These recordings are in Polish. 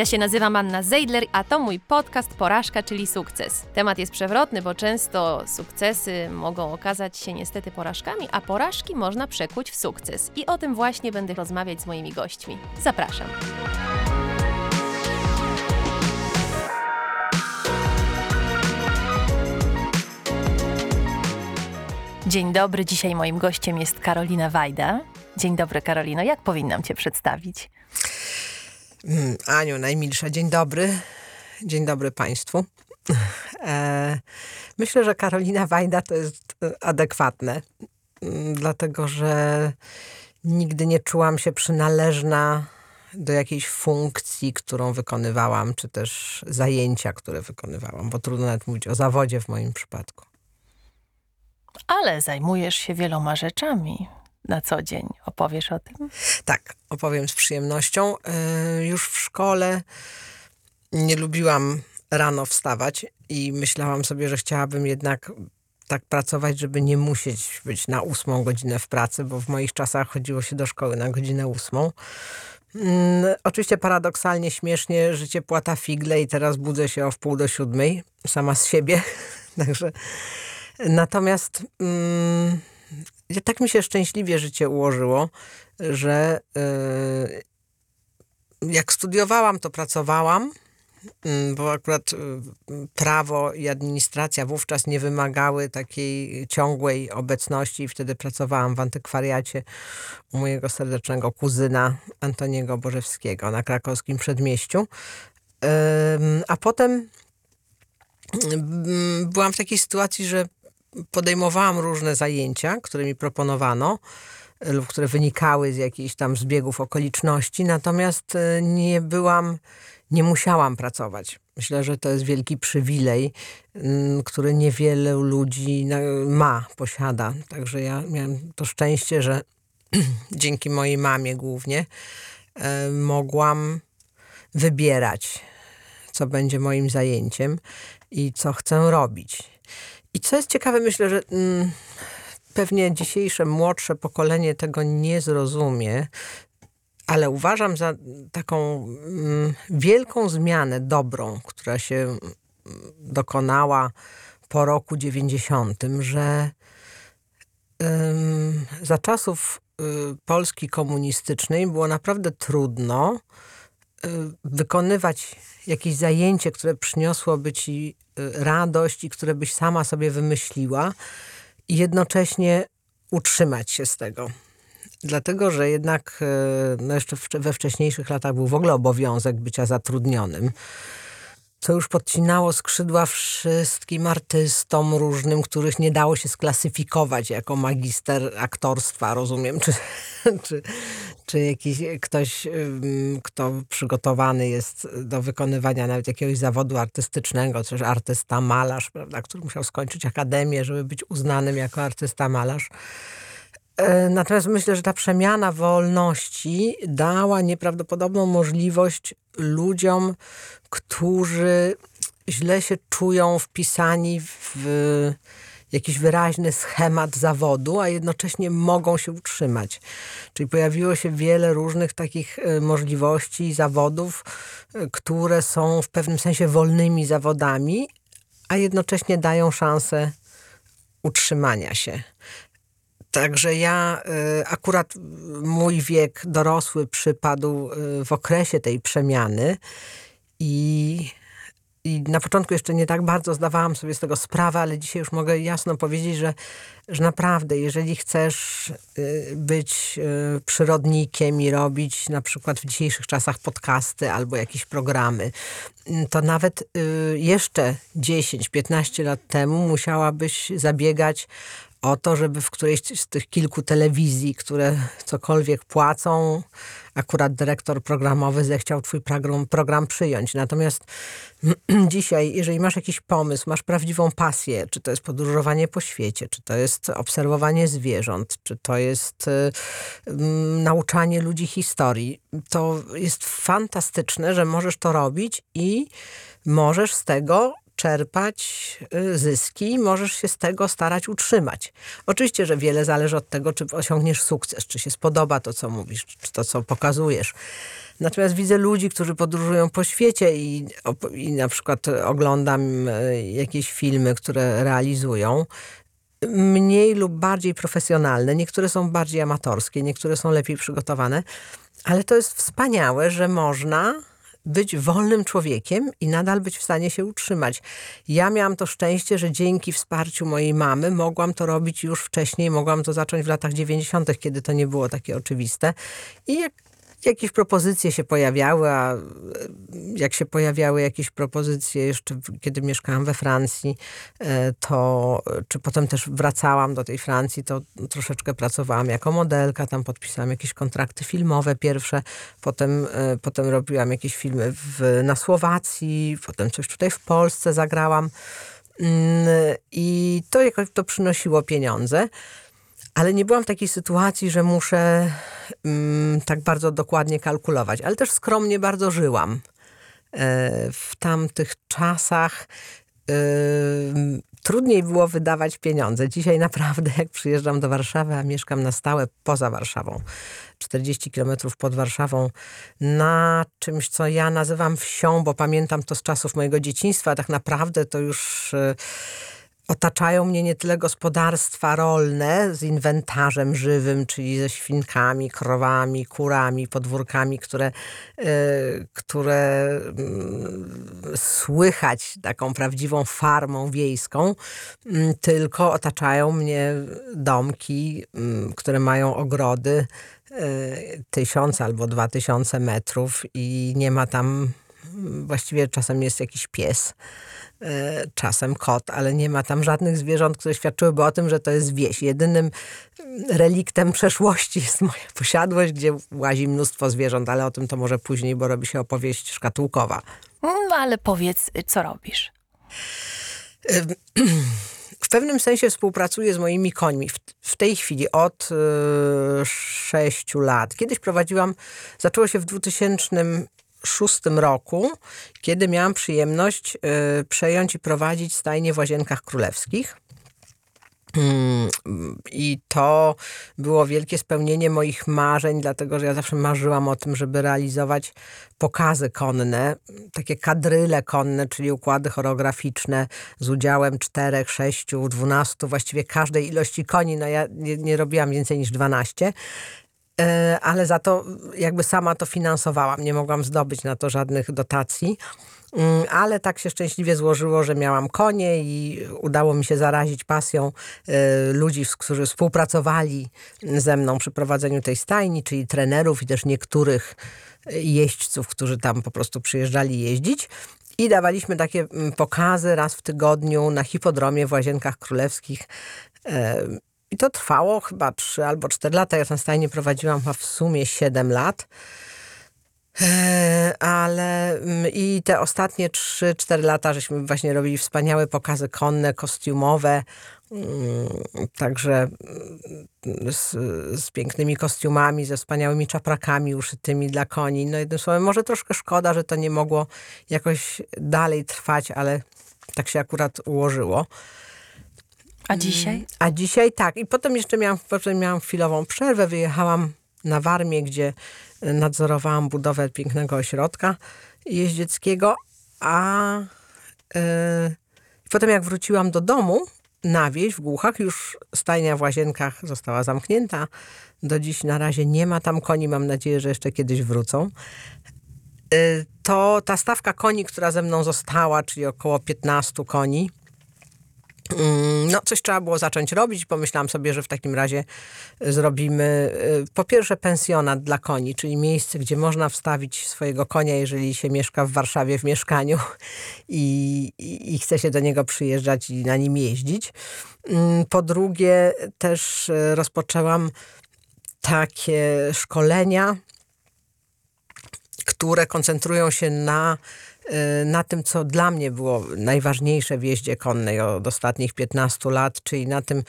Ja się nazywam Anna Zeidler, a to mój podcast Porażka, czyli sukces. Temat jest przewrotny, bo często sukcesy mogą okazać się niestety porażkami, a porażki można przekuć w sukces. I o tym właśnie będę rozmawiać z moimi gośćmi. Zapraszam. Dzień dobry, dzisiaj moim gościem jest Karolina Wajda. Dzień dobry, Karolino. Jak powinnam Cię przedstawić? Mm, Aniu, najmilsza, dzień dobry. Dzień dobry Państwu. E, myślę, że Karolina Wajda to jest adekwatne, mm, dlatego że nigdy nie czułam się przynależna do jakiejś funkcji, którą wykonywałam, czy też zajęcia, które wykonywałam, bo trudno nawet mówić o zawodzie w moim przypadku. Ale zajmujesz się wieloma rzeczami na co dzień. Opowiesz o tym? Tak, opowiem z przyjemnością. E, już w szkole nie lubiłam rano wstawać i myślałam sobie, że chciałabym jednak tak pracować, żeby nie musieć być na ósmą godzinę w pracy, bo w moich czasach chodziło się do szkoły na godzinę ósmą. Mm, oczywiście paradoksalnie, śmiesznie, życie płata figle i teraz budzę się o wpół do siódmej, sama z siebie. Także natomiast mm, tak mi się szczęśliwie życie ułożyło, że yy, jak studiowałam, to pracowałam, yy, bo akurat yy, prawo i administracja wówczas nie wymagały takiej ciągłej obecności i wtedy pracowałam w antykwariacie u mojego serdecznego kuzyna Antoniego Bożewskiego na krakowskim przedmieściu. A potem byłam w takiej sytuacji, że podejmowałam różne zajęcia, które mi proponowano e, lub które wynikały z jakichś tam zbiegów okoliczności, natomiast e, nie byłam, nie musiałam pracować. Myślę, że to jest wielki przywilej, który niewiele ludzi ma, posiada. Także ja miałam to szczęście, że dzięki mojej mamie głównie e, mogłam wybierać, co będzie moim zajęciem i co chcę robić. I co jest ciekawe, myślę, że mm, pewnie dzisiejsze młodsze pokolenie tego nie zrozumie, ale uważam za taką mm, wielką zmianę dobrą, która się mm, dokonała po roku 90, że za czasów y, Polski komunistycznej było naprawdę trudno wykonywać jakieś zajęcie, które przyniosłoby ci y, radość i które byś sama sobie wymyśliła i jednocześnie utrzymać się z tego. Dlatego, że jednak y, no jeszcze we wcześniejszych latach był w ogóle obowiązek bycia zatrudnionym co już podcinało skrzydła wszystkim artystom różnym, których nie dało się sklasyfikować jako magister aktorstwa, rozumiem, czy, czy, czy jakiś ktoś, kto przygotowany jest do wykonywania nawet jakiegoś zawodu artystycznego, coś artysta malarz, prawda, który musiał skończyć akademię, żeby być uznanym jako artysta malarz. E, natomiast myślę, że ta przemiana wolności dała nieprawdopodobną możliwość ludziom, którzy źle się czują wpisani w jakiś wyraźny schemat zawodu, a jednocześnie mogą się utrzymać. Czyli pojawiło się wiele różnych takich e, możliwości zawodów, e, które są w pewnym sensie wolnymi zawodami, a jednocześnie dają szansę utrzymania się. Także ja y, akurat mój wiek dorosły przypadł y, w okresie tej przemiany i, i na początku jeszcze nie tak bardzo zdawałam sobie z tego sprawę, ale dzisiaj już mogę jasno powiedzieć, że, że naprawdę, jeżeli chcesz y, być przyrodnikiem i robić na przykład w dzisiejszych czasach podcasty albo jakieś programy, to nawet jeszcze 10-15 lat temu musiałabyś zabiegać o to, żeby w którejś z tych kilku telewizji, które cokolwiek płacą, akurat dyrektor programowy zechciał twój program, program przyjąć. Natomiast dzisiaj, jeżeli masz jakiś pomysł, masz prawdziwą pasję, czy to jest podróżowanie po świecie, czy to jest obserwowanie zwierząt, czy to jest y, nauczanie ludzi historii, to jest fantastyczne, że możesz to robić i możesz z tego czerpać y, zyski możesz się z tego starać utrzymać. Oczywiście, że wiele zależy od tego, czy osiągniesz sukces, czy się spodoba to, co mówisz, czy to, co pokazujesz. Natomiast widzę ludzi, którzy podróżują po świecie i, i na przykład oglądam e, jakieś filmy, które realizują mniej lub bardziej profesjonalne, niektóre są bardziej amatorskie, niektóre są lepiej przygotowane, ale to jest wspaniałe, że można być wolnym człowiekiem i nadal być w stanie się utrzymać. Ja miałam to szczęście, że dzięki wsparciu mojej mamy mogłam to robić już wcześniej, mogłam to zacząć w latach 90., kiedy to nie było takie oczywiste. I jak jakieś propozycje się pojawiały, a jak się pojawiały jakieś propozycje jeszcze kiedy mieszkałam we Francji, e, to czy potem też wracałam do tej Francji, to troszeczkę pracowałam jako modelka, tam podpisałam jakieś kontrakty filmowe pierwsze, potem, e, potem robiłam jakieś filmy w, na Słowacji, potem coś tutaj w Polsce zagrałam mm, i to jakoś to przynosiło pieniądze. Ale nie byłam w takiej sytuacji, że muszę mm, tak bardzo dokładnie kalkulować, ale też skromnie bardzo żyłam. E, w tamtych czasach e, trudniej było wydawać pieniądze. Dzisiaj naprawdę, jak przyjeżdżam do Warszawy, a mieszkam na stałe poza Warszawą, 40 kilometrów pod Warszawą, na czymś, co ja nazywam wsią, bo pamiętam to z czasów mojego dzieciństwa, tak naprawdę to już e, Otaczają mnie nie tyle gospodarstwa rolne z inwentarzem żywym, czyli ze świnkami, krowami, kurami, podwórkami, które, yy, które yy, słychać taką prawdziwą farmą wiejską, yy, tylko otaczają mnie domki, mm, które mają ogrody y, tysiąc albo dwa tysiące metrów i nie ma tam, właściwie czasem jest jakiś pies. E, czasem kot, ale nie ma tam żadnych zwierząt, które świadczyłyby o tym, że to jest wieś. Jedynym reliktem przeszłości jest moja posiadłość, gdzie łazi mnóstwo zwierząt, ale o tym to może później, bo robi się opowieść szkatułkowa. No ale powiedz, co robisz? W pewnym sensie współpracuję z moimi końmi. W, w tej chwili od y, sześciu lat. Kiedyś prowadziłam, zaczęło się w 2000 szóstym roku, kiedy miałam przyjemność y, przejąć i prowadzić stajnie w Łazienkach Królewskich. Mm, I to było wielkie spełnienie moich marzeń, dlatego że ja zawsze marzyłam o tym, żeby realizować pokazy konne, takie kadryle konne, czyli układy choreograficzne z udziałem czterech, sześciu, dwunastu, właściwie każdej ilości koni. No ja nie, nie robiłam więcej niż dwanaście. E, ale za to jakby sama to finansowałam. Nie mogłam zdobyć na to żadnych dotacji. Mm, ale tak się szczęśliwie złożyło, że miałam konie i udało mi się zarazić pasją e, ludzi, którzy współpracowali ze mną przy prowadzeniu tej stajni, czyli trenerów i też niektórych jeźdźców, którzy tam po prostu przyjeżdżali jeździć. I dawaliśmy takie mm, pokazy raz w tygodniu na hipodromie w Łazienkach Królewskich. I to trwało chyba 3 albo 4 lata. Ja ten stajnię prowadziłam w sumie 7 lat. E, ale mm, i te ostatnie 3-4 lata żeśmy właśnie robili wspaniałe pokazy konne, kostiumowe, mm, także mm, z, z, pięknymi kostiumami, ze wspaniałymi czaprakami uszytymi dla koni. No jednym słowem, może troszkę szkoda, że to nie mogło jakoś dalej trwać, ale tak się akurat ułożyło. A dzisiaj? A dzisiaj tak. I potem jeszcze miałam, potem miałam chwilową przerwę. Wyjechałam na Warmię, gdzie e, nadzorowałam budowę pięknego ośrodka jeździeckiego, a yy, potem jak wróciłam do domu na wieś w Głuchach, już stajnia w Łazienkach została zamknięta. Do dziś na razie nie ma tam koni. Mam nadzieję, że jeszcze kiedyś wrócą. Yy, to ta stawka koni, która ze mną została, czyli około 15 koni, no, coś trzeba było zacząć robić. Pomyślałam sobie, że w takim razie zrobimy y, po pierwsze pensjonat dla koni, czyli miejsce, gdzie można wstawić swojego konia, jeżeli się mieszka w Warszawie w mieszkaniu i, i, i chce się do niego przyjeżdżać i na nim jeździć. Mm, po drugie, też y, rozpoczęłam takie szkolenia, które koncentrują się na Y, na tym, co dla mnie było najważniejsze w jeździe konnej od ostatnich 15 lat, czyli na tym,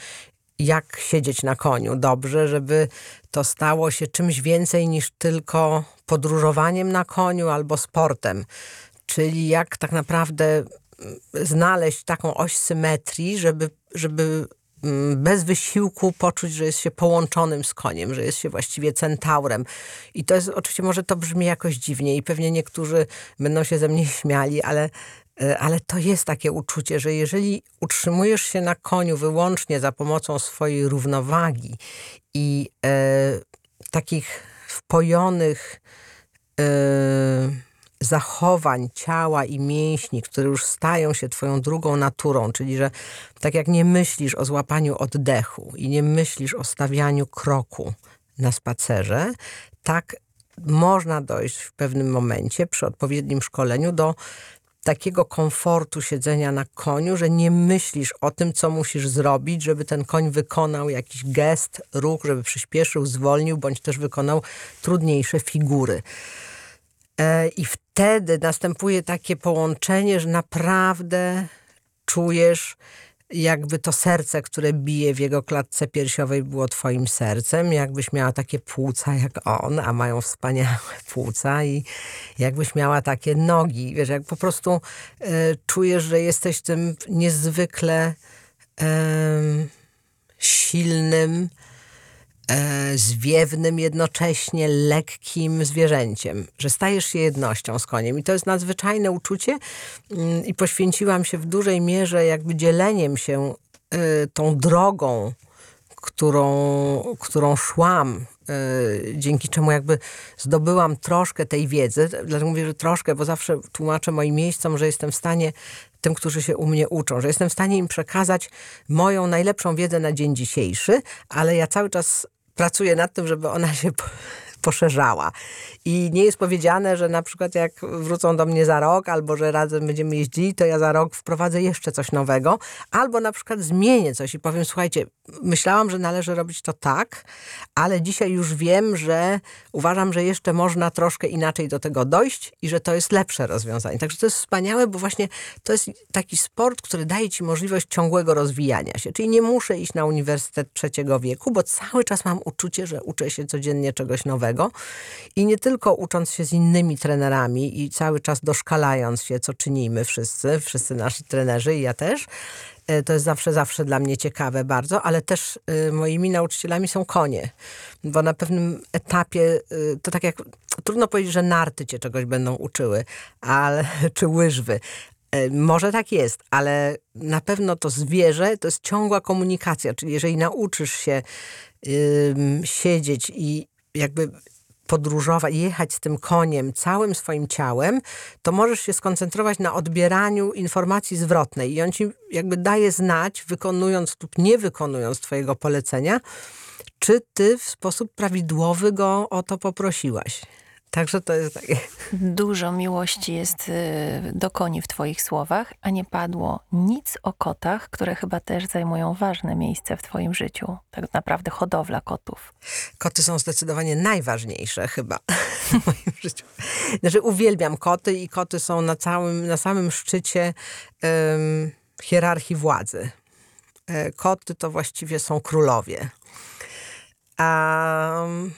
jak siedzieć na koniu dobrze, żeby to stało się czymś więcej niż tylko podróżowaniem na koniu albo sportem. Czyli jak tak naprawdę mm, znaleźć taką oś symetrii, żeby, żeby bez wysiłku poczuć, że jest się połączonym z koniem, że jest się właściwie centaurem. I to jest, oczywiście może to brzmi jakoś dziwnie i pewnie niektórzy będą się ze mnie śmiali, ale e, ale to jest takie uczucie, że jeżeli utrzymujesz się na koniu wyłącznie za pomocą swojej równowagi i e, takich wpojonych e, zachowań ciała i mięśni, które już stają się twoją drugą naturą, czyli że tak jak nie myślisz o złapaniu oddechu i nie myślisz o stawianiu kroku na spacerze, tak można dojść w pewnym momencie przy odpowiednim szkoleniu do takiego komfortu siedzenia na koniu, że nie myślisz o tym, co musisz zrobić, żeby ten koń wykonał jakiś gest, ruch, żeby przyspieszył, zwolnił, bądź też wykonał trudniejsze figury. E, I wtedy następuje takie połączenie, że naprawdę czujesz, jakby to serce, które bije w jego klatce piersiowej, było twoim sercem, jakbyś miała takie płuca jak on, a mają wspaniałe płuca i jakbyś miała takie nogi. Wiesz, jak po prostu e, czujesz, że jesteś tym niezwykle silnym, zwiewnym, jednocześnie lekkim zwierzęciem, że stajesz się jednością z koniem. I to jest nadzwyczajne uczucie mm, i poświęciłam się w dużej mierze jakby dzieleniem się e, tą drogą, którą, którą szłam, e, dzięki czemu jakby zdobyłam troszkę tej wiedzy. Dlatego mówię, że troszkę, bo zawsze tłumaczę moim miejscom, że jestem w stanie tym, którzy się u mnie uczą, że jestem w stanie im przekazać moją najlepszą wiedzę na dzień dzisiejszy, ale ja cały czas pracuję nad tym, żeby ona się poszerzała. I nie jest powiedziane, że na przykład jak wrócą do mnie za rok, albo że razem będziemy jeździli, to ja za rok wprowadzę jeszcze coś nowego, albo na przykład zmienię coś i powiem, słuchajcie, myślałam, że należy robić to tak, ale dzisiaj już wiem, że uważam, że jeszcze można troszkę inaczej do tego dojść i że to jest lepsze rozwiązanie. Także to jest wspaniałe, bo właśnie to jest taki sport, który daje ci możliwość ciągłego rozwijania się. Czyli nie muszę iść na uniwersytet trzeciego wieku, bo cały czas mam uczucie, że uczę się codziennie czegoś nowego i nie tylko ucząc się z innymi trenerami i cały czas doszkalając się, co czynimy wszyscy, wszyscy nasi trenerzy i ja też, E, to jest zawsze, zawsze dla mnie ciekawe bardzo, ale też y, moimi nauczycielami są konie, bo na pewnym etapie, y, to tak jak, trudno powiedzieć, że narty cię czegoś będą uczyły, ale, czy łyżwy, e, może tak jest, ale na pewno to zwierzę to jest ciągła komunikacja, czyli jeżeli nauczysz się siedzieć i jakby podróżować, jechać z tym koniem całym swoim ciałem, to możesz się skoncentrować na odbieraniu informacji zwrotnej i on ci jakby daje znać, wykonując lub nie wykonując twojego polecenia, czy ty w sposób prawidłowy go o to poprosiłaś. Także to jest takie. Dużo miłości jest y, do koni w Twoich słowach, a nie padło nic o kotach, które chyba też zajmują ważne miejsce w Twoim życiu. Tak naprawdę hodowla kotów. Koty są zdecydowanie najważniejsze chyba w moim życiu. Znaczy, uwielbiam koty i koty są na, całym, na samym szczycie um, hierarchii władzy. E, koty to właściwie są królowie. Um,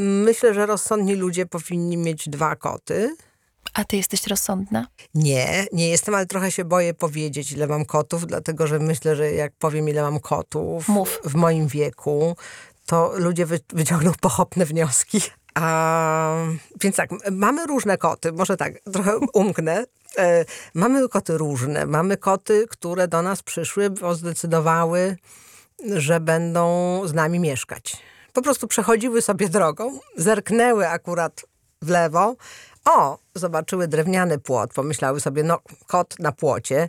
Myślę, że rozsądni ludzie powinni mieć dwa koty. A ty jesteś rozsądna? Nie, nie jestem, ale trochę się boję powiedzieć, ile mam kotów, dlatego że myślę, że jak powiem, ile mam kotów Mów. w moim wieku, to ludzie wy, wyciągną pochopne wnioski. A, więc tak, mamy różne koty, może tak, trochę umknę. E, mamy koty różne. Mamy koty, które do nas przyszły, bo zdecydowały, że będą z nami mieszkać po prostu przechodziły sobie drogą, zerknęły akurat w lewo, o, zobaczyły drewniany płot, pomyślały sobie, no kot na płocie,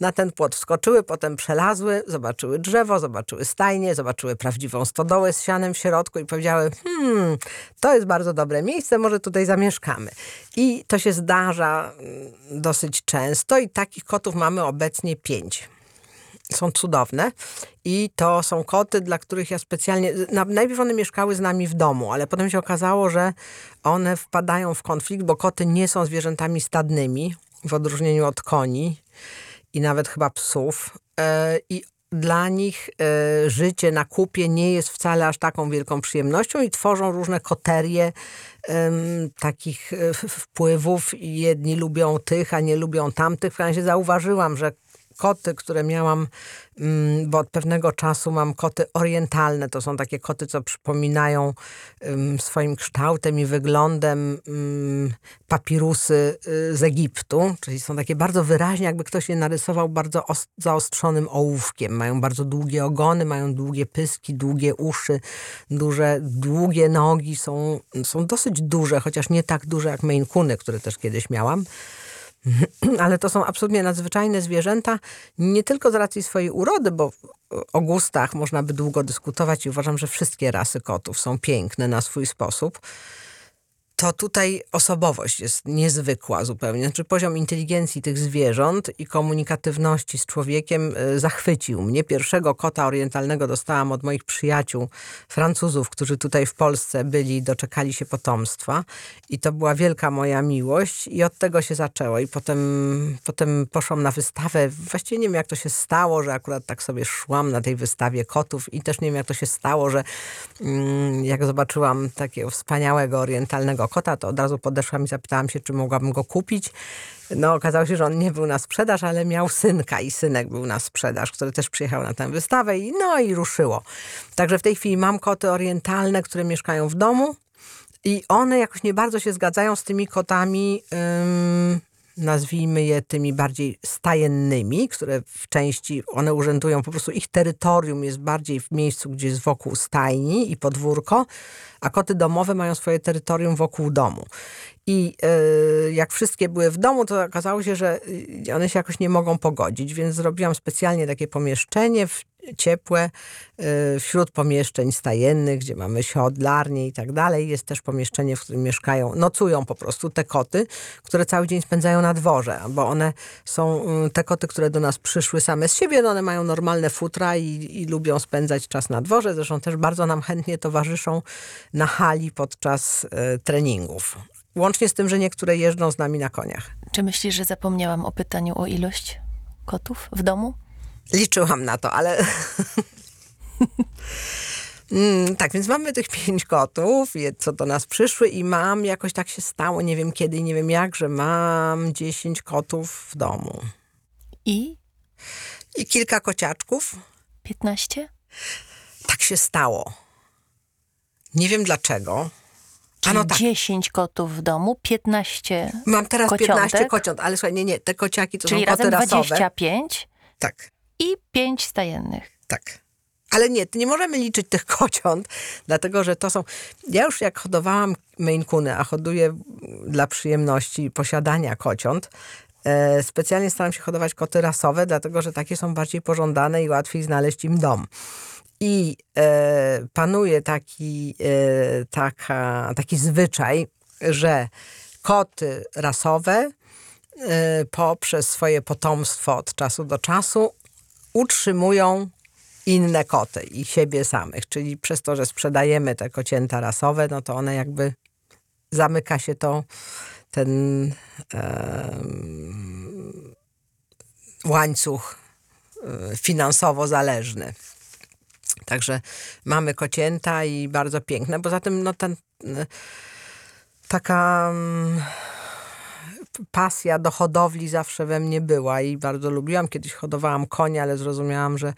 na ten płot wskoczyły, potem przelazły, zobaczyły drzewo, zobaczyły stajnie, zobaczyły prawdziwą stodołę z sianem w środku i powiedziały, hmm, to jest bardzo dobre miejsce, może tutaj zamieszkamy. I to się zdarza mm, dosyć często i takich kotów mamy obecnie pięć są cudowne i to są koty, dla których ja specjalnie... Najpierw one mieszkały z nami w domu, ale potem się okazało, że one wpadają w konflikt, bo koty nie są zwierzętami stadnymi, w odróżnieniu od koni i nawet chyba psów. E, I dla nich e, życie na kupie nie jest wcale aż taką wielką przyjemnością i tworzą różne koterie takich e, wpływów. Jedni lubią tych, a nie lubią tamtych. W razie zauważyłam, że koty, które miałam, mm, bo od pewnego czasu mam koty orientalne. To są takie koty, co przypominają ym, swoim kształtem i wyglądem ym, papirusy y, z Egiptu. Czyli są takie bardzo wyraźnie, jakby ktoś je narysował bardzo os- zaostrzonym ołówkiem. Mają bardzo długie ogony, mają długie pyski, długie uszy, duże, długie nogi. Są, są dosyć duże, chociaż nie tak duże jak Maine Coony, które też kiedyś miałam. Ale to są absolutnie nadzwyczajne zwierzęta, nie tylko z racji swojej urody, bo o gustach można by długo dyskutować i uważam, że wszystkie rasy kotów są piękne na swój sposób. To tutaj osobowość jest niezwykła zupełnie. Znaczy poziom inteligencji tych zwierząt i komunikatywności z człowiekiem y, zachwycił mnie. Pierwszego kota orientalnego dostałam od moich przyjaciół Francuzów, którzy tutaj w Polsce byli, doczekali się potomstwa. I to była wielka moja miłość i od tego się zaczęło. I potem, potem poszłam na wystawę. Właściwie nie wiem, jak to się stało, że akurat tak sobie szłam na tej wystawie kotów i też nie wiem, jak to się stało, że mm, jak zobaczyłam takiego wspaniałego orientalnego kota, to od razu podeszłam i zapytałam się, czy mogłabym go kupić. No, okazało się, że on nie był na sprzedaż, ale miał synka i synek był na sprzedaż, który też przyjechał na tę wystawę i no i ruszyło. Także w tej chwili mam koty orientalne, które mieszkają w domu i one jakoś nie bardzo się zgadzają z tymi kotami, nazwijmy je tymi bardziej stajennymi, które w części one urzędują, po prostu ich terytorium jest bardziej w miejscu, gdzie jest wokół stajni i podwórko, a koty domowe mają swoje terytorium wokół domu. I y, jak wszystkie były w domu, to okazało się, że y, one się jakoś nie mogą pogodzić, więc zrobiłam specjalnie takie pomieszczenie w, ciepłe y, wśród pomieszczeń stajennych, gdzie mamy siodlarnie i tak dalej. Jest też pomieszczenie, w którym mieszkają, nocują po prostu te koty, które cały dzień spędzają na dworze, bo one są y, te koty, które do nas przyszły same z siebie, no one mają normalne futra i, i lubią spędzać czas na dworze. Zresztą też bardzo nam chętnie towarzyszą na hali podczas y, treningów. Łącznie z tym, że niektóre jeżdżą z nami na koniach. Czy myślisz, że zapomniałam o pytaniu o ilość kotów w domu? Liczyłam na to, ale. Mm, tak, więc mamy tych pięć kotów, co do nas przyszły, i mam jakoś tak się stało, nie wiem kiedy i nie wiem jak, że mam dziesięć kotów w domu. I I kilka kociaczków. 15? Tak się stało. Nie wiem dlaczego. Czyli no tak, 10 kotów w domu, 15, mam teraz kociątek? 15 kociąt, ale słuchaj, nie, nie, te kociaki to czyli są koty razem rasowe. 25 Tak. I 5 stajennych. Tak. Ale nie, nie możemy liczyć tych kociąt, dlatego że to są... Ja już jak hodowałam Maine a hoduję dla przyjemności posiadania kociąt, e, specjalnie staram się hodować koty rasowe, dlatego że takie są bardziej pożądane i łatwiej znaleźć im dom. I e, panuje taki, e, taka, taki zwyczaj, że koty rasowe e, poprzez swoje potomstwo od czasu do czasu utrzymują inne koty i siebie samych. Czyli przez to, że sprzedajemy te kocięta rasowe, no to one jakby zamyka się to ten em, łańcuch e, finansowo zależny. Także mamy kocięta i bardzo piękne. Poza tym no ten e, taka mm, pasja do hodowli zawsze we mnie była i bardzo lubiłam. Kiedyś hodowałam konia, ale zrozumiałam, że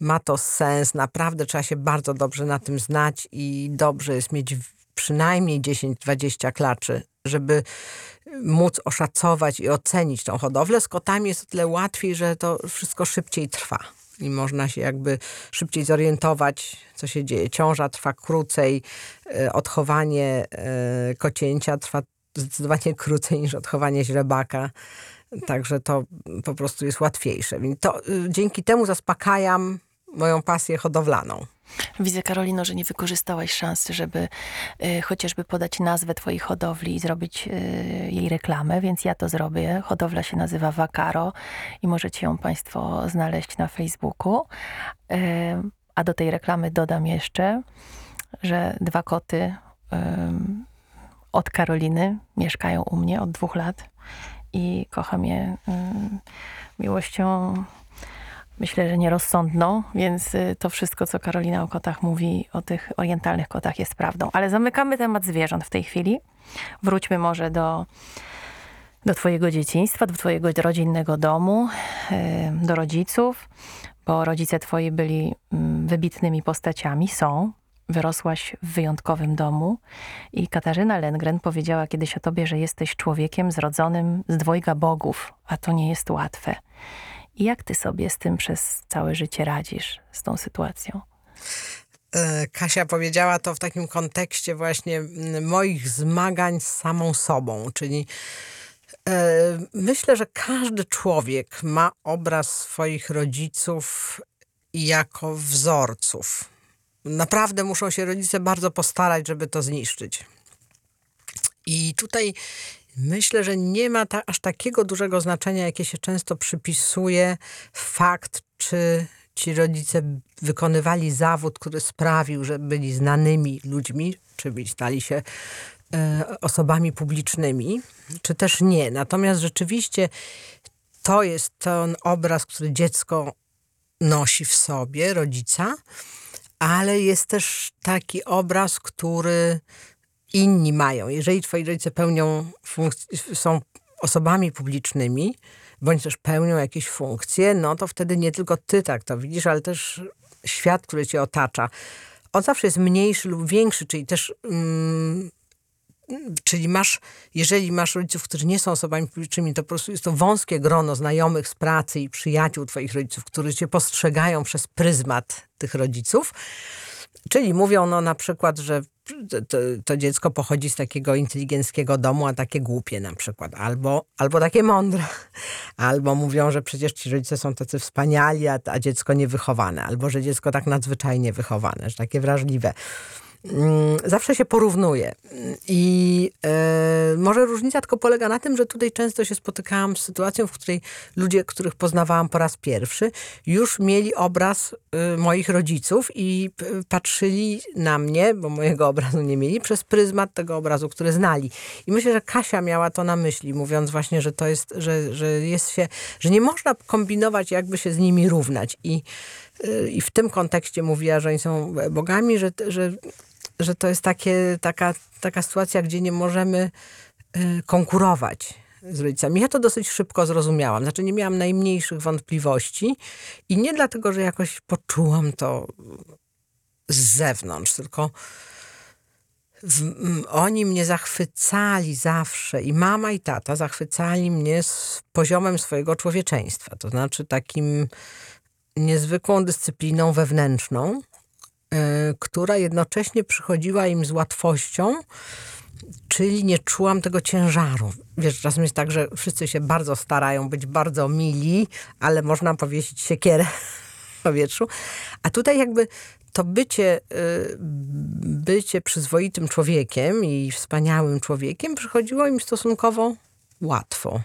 ma to sens. Naprawdę trzeba się bardzo dobrze na tym znać i dobrze jest mieć przynajmniej 10-20 klaczy, żeby móc oszacować i ocenić tą hodowlę. Z kotami jest o tyle łatwiej, że to wszystko szybciej trwa. I można się jakby szybciej zorientować, co się dzieje. Ciąża trwa krócej, e, odchowanie e, kocięcia trwa zdecydowanie krócej niż odchowanie źrebaka. Także to po prostu jest łatwiejsze. Więc to, y, dzięki temu zaspokajam moją pasję hodowlaną. Widzę, Karolino, że nie wykorzystałaś szansy, żeby y, chociażby podać nazwę twojej hodowli i zrobić y, jej reklamę, więc ja to zrobię. Hodowla się nazywa Wakaro i możecie ją Państwo znaleźć na Facebooku. Y, a do tej reklamy dodam jeszcze, że dwa koty od Karoliny mieszkają u mnie od dwóch lat i kocham je ym, miłością myślę, że nierozsądną, więc y, to wszystko, co Karolina o kotach mówi, o tych orientalnych kotach jest prawdą. Ale zamykamy temat zwierząt w tej chwili. Wróćmy może do do twojego dzieciństwa, do twojego rodzinnego domu, e, do rodziców, bo rodzice twoi byli mm, wybitnymi postaciami, są. Wyrosłaś w wyjątkowym domu i Katarzyna Lengren powiedziała kiedyś o tobie, że jesteś człowiekiem zrodzonym z dwojga bogów, a to nie jest łatwe. I jak ty sobie z tym przez całe życie radzisz, z tą sytuacją? E, Kasia powiedziała to w takim kontekście właśnie moich zmagań z samą sobą, czyli e, myślę, że każdy człowiek ma obraz swoich rodziców jako wzorców. Naprawdę muszą się rodzice bardzo postarać, żeby to zniszczyć. I tutaj myślę, że nie ma ta, aż takiego dużego znaczenia, jakie się często przypisuje fakt, czy ci rodzice wykonywali zawód, który sprawił, że byli znanymi ludźmi, czy stali się e, osobami publicznymi, czy też nie. Natomiast rzeczywiście to jest ten obraz, który dziecko nosi w sobie, rodzica, ale jest też taki obraz, który inni mają. Jeżeli twoi rodzice pełnią są osobami publicznymi, bądź też pełnią jakieś funkcje, no to wtedy nie tylko ty tak to widzisz, ale też świat, który cię otacza. On zawsze jest mniejszy lub większy, czyli też mm, czyli masz, jeżeli masz rodziców, którzy nie są osobami publicznymi, to po prostu jest to wąskie grono znajomych z pracy i przyjaciół twoich rodziców, którzy cię postrzegają przez pryzmat tych rodziców. Czyli mówią no na przykład, że to, to, dziecko pochodzi z takiego inteligenckiego domu, a takie głupie na przykład, albo, albo takie mądre, albo mówią, że przecież ci rodzice są tacy wspaniali, a, a dziecko niewychowane, albo że dziecko tak nadzwyczajnie wychowane, że takie wrażliwe. Mm, zawsze się porównuje. I e, może różnica tylko polega na tym, że tutaj często się spotykałam z sytuacją, w której ludzie, których poznawałam po raz pierwszy, już mieli obraz e, moich rodziców i patrzyli na mnie, bo mojego obrazu nie mieli, przez pryzmat tego obrazu, który znali. I myślę, że Kasia miała to na myśli, mówiąc właśnie, że to jest, że, że jest się, że nie można kombinować, jakby się z nimi równać. I e, i w tym kontekście mówiła, że oni są bogami, że, że że to jest takie, taka, taka sytuacja, gdzie nie możemy y, konkurować z rodzicami. Ja to dosyć szybko zrozumiałam. Znaczy nie miałam najmniejszych wątpliwości i nie dlatego, że jakoś poczułam to z zewnątrz, tylko w, oni mnie zachwycali zawsze i mama i tata zachwycali mnie z poziomem swojego człowieczeństwa. To znaczy takim niezwykłą dyscypliną wewnętrzną, która jednocześnie przychodziła im z łatwością, czyli nie czułam tego ciężaru. Wiesz, czasem jest tak, że wszyscy się bardzo starają być bardzo mili, ale można powiesić siekierę w powietrzu. A tutaj jakby to bycie, e, bycie przyzwoitym człowiekiem i wspaniałym człowiekiem przychodziło im stosunkowo łatwo.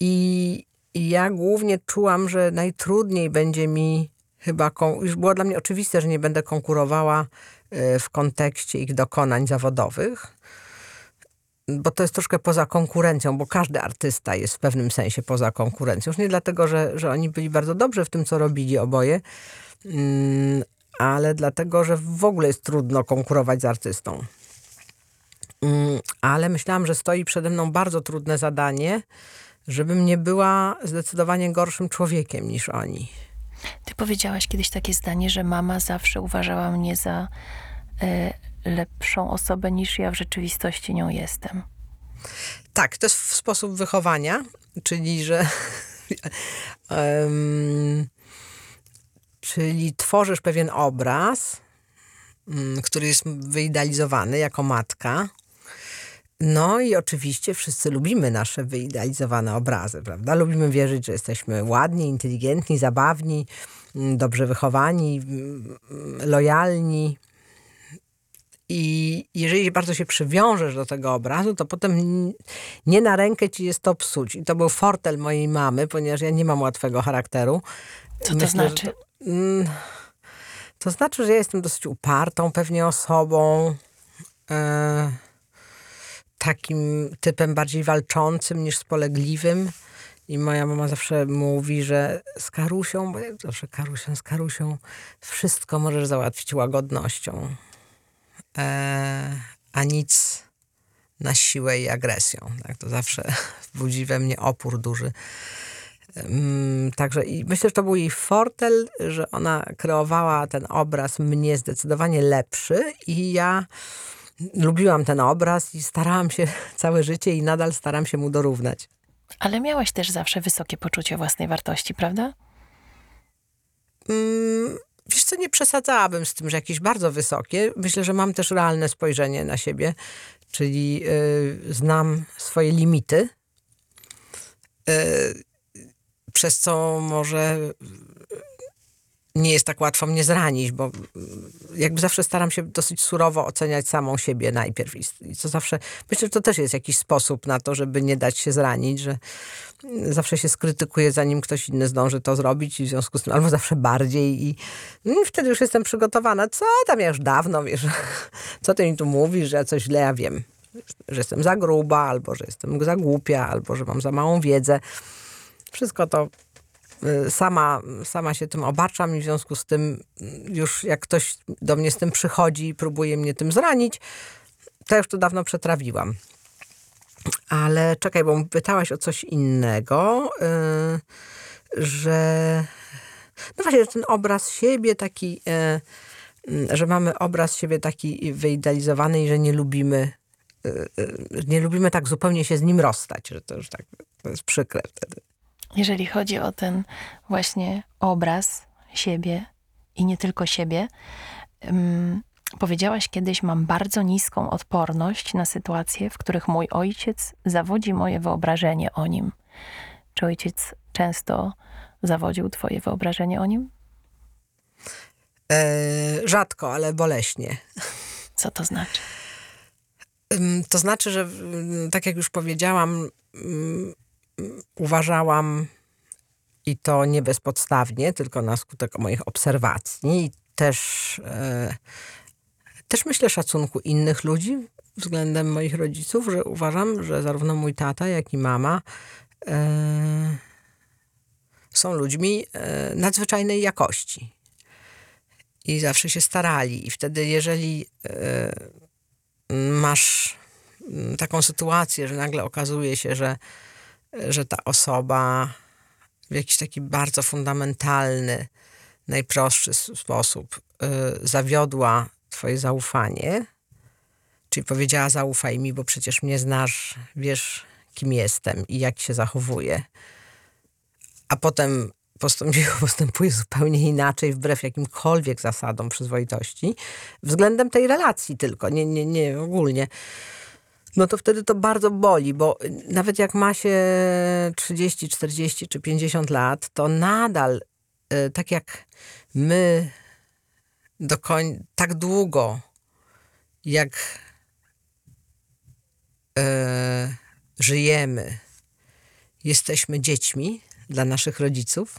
I ja głównie czułam, że najtrudniej będzie mi chyba już było dla mnie oczywiste, że nie będę konkurowała e, w kontekście ich dokonań zawodowych, bo to jest troszkę poza konkurencją, bo każdy artysta jest w pewnym sensie poza konkurencją. Już nie dlatego, że, że oni byli bardzo dobrze w tym, co robili oboje, mm, ale dlatego, że w ogóle jest trudno konkurować z artystą. Mm, ale myślałam, że stoi przede mną bardzo trudne zadanie, żebym nie była zdecydowanie gorszym człowiekiem niż oni. Ty powiedziałaś kiedyś takie zdanie, że mama zawsze uważała mnie za y, lepszą osobę niż ja w rzeczywistości nią jestem. Tak, to jest sposób wychowania, czyli że. um, czyli tworzysz pewien obraz, um, który jest wyidealizowany jako matka. No i oczywiście wszyscy lubimy nasze wyidealizowane obrazy, prawda? Lubimy wierzyć, że jesteśmy ładni, inteligentni, zabawni, mm, dobrze wychowani, mm, lojalni. I jeżeli bardzo się przywiążesz do tego obrazu, to potem nie na rękę ci jest to psuć. I to był fortel mojej mamy, ponieważ ja nie mam łatwego charakteru. Co to Myślę, znaczy? To, mm, to, znaczy, że ja jestem dosyć upartą pewnie osobą. E, takim typem bardziej walczącym niż spolegliwym. I moja mama zawsze mówi, że z Karusią, bo ja zawsze Karusią, z Karusią wszystko możesz załatwić łagodnością. E, a nic, na siłę i agresją. Tak? To zawsze budzi we mnie opór duży. Mm, Także i myślę, że to był jej fortel, że ona kreowała ten obraz mnie zdecydowanie lepszy i ja lubiłam ten obraz i starałam się całe życie i nadal staram się mu dorównać. Ale miałaś też zawsze wysokie poczucie własnej wartości, prawda? Mm, Wiesz co, nie przesadzałabym z tym, że jakieś bardzo wysokie. Myślę, że mam też realne spojrzenie na siebie, czyli y, znam swoje limity, y, przez co może nie jest tak łatwo mnie zranić, bo jakby zawsze staram się dosyć surowo oceniać samą siebie najpierw. I, to zawsze, myślę, że to też jest jakiś sposób na to, żeby nie dać się zranić, że zawsze się skrytykuje, zanim ktoś inny zdąży to zrobić i w związku z tym, albo zawsze bardziej i, no i wtedy już jestem przygotowana. Co tam, ja już dawno, wiesz, co ty mi tu mówisz, że ja coś źle ja wiem, że jestem za gruba, albo że jestem za głupia, albo że mam za małą wiedzę. Wszystko to sama, sama się tym obarczam i w związku z tym y, już jak ktoś do mnie z tym przychodzi i próbuje mnie tym zranić, to już to dawno przetrawiłam. Ale czekaj, bo pytałaś o coś innego, yy, że no właśnie, że ten obraz siebie taki, yy, że mamy obraz siebie taki wyidealizowany i że nie lubimy yy, yy, nie lubimy tak zupełnie się z nim rozstać, że to już tak to jest przykre wtedy. Jeżeli chodzi o ten właśnie obraz siebie i nie tylko siebie, ym, powiedziałaś kiedyś, mam bardzo niską odporność na sytuacje, w których mój ojciec zawodzi moje wyobrażenie o nim. Czy ojciec często zawodził twoje wyobrażenie o nim? E, rzadko, ale boleśnie. Co to znaczy? To znaczy, że tak jak już powiedziałam, uważałam i to nie bezpodstawnie, tylko na skutek moich obserwacji też, e, też myślę szacunku innych ludzi względem moich rodziców, że uważam, że zarówno mój tata, jak i mama e, są ludźmi e, nadzwyczajnej jakości. I zawsze się starali. I wtedy, jeżeli e, masz taką sytuację, że nagle okazuje się, że, że ta osoba w jakiś taki bardzo fundamentalny, najprostszy sposób y, zawiodła twoje zaufanie, czyli powiedziała zaufaj mi, bo przecież mnie znasz, wiesz kim jestem i jak się zachowuję, a potem postąpiło, postępuje zupełnie inaczej, wbrew jakimkolwiek zasadom przyzwoitości, względem tej relacji tylko, nie, nie, nie ogólnie. No to wtedy to bardzo boli, bo nawet jak ma się 30, 40 czy 50 lat, to nadal, y, tak jak my do koń, tak długo, jak e, żyjemy, jesteśmy dziećmi dla naszych rodziców,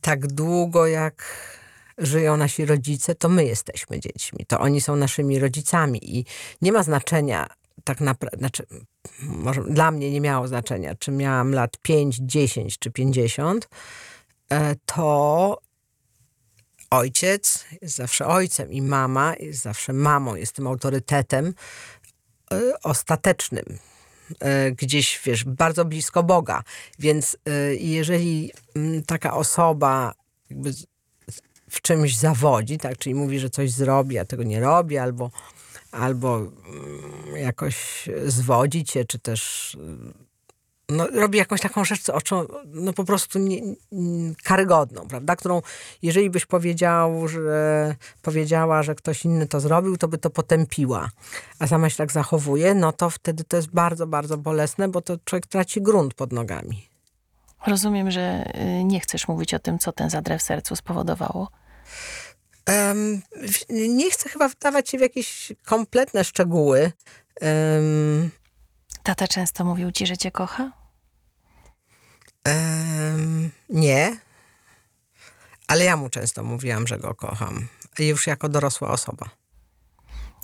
tak długo jak żyją nasi rodzice, to my jesteśmy dziećmi. To oni są naszymi rodzicami i nie ma znaczenia tak naprawdę, znaczy, może dla mnie nie miało znaczenia, czy miałam lat 5, 10 czy 50, e, to ojciec jest zawsze ojcem i mama jest zawsze mamą, jest tym autorytetem e, ostatecznym. e, Gdzieś, wiesz, bardzo blisko Boga. Więc jeżeli taka osoba jakby w czymś zawodzi, tak, czyli mówi, że coś zrobi, a tego nie robi, albo, albo mm, jakoś zwodzi cię, czy też mm, no, robi jakąś taką rzecz, co oczą, no po prostu nie, karygodną, prawda? Którą, jeżeli byś powiedział, że powiedziała, że ktoś inny to zrobił, to by to potępiła. A sama się tak zachowuje, no to wtedy to jest bardzo, bardzo bolesne, bo to człowiek traci grunt pod nogami. Rozumiem, że y, nie chcesz mówić o tym, co ten zadrę w sercu spowodowało. W- nie chcę chyba wdawać się w jakieś kompletne szczegóły. Em, Tata często mówił ci, że cię kocha? em, nie, ale ja mu często mówiłam, że go kocham. Już jako dorosła osoba.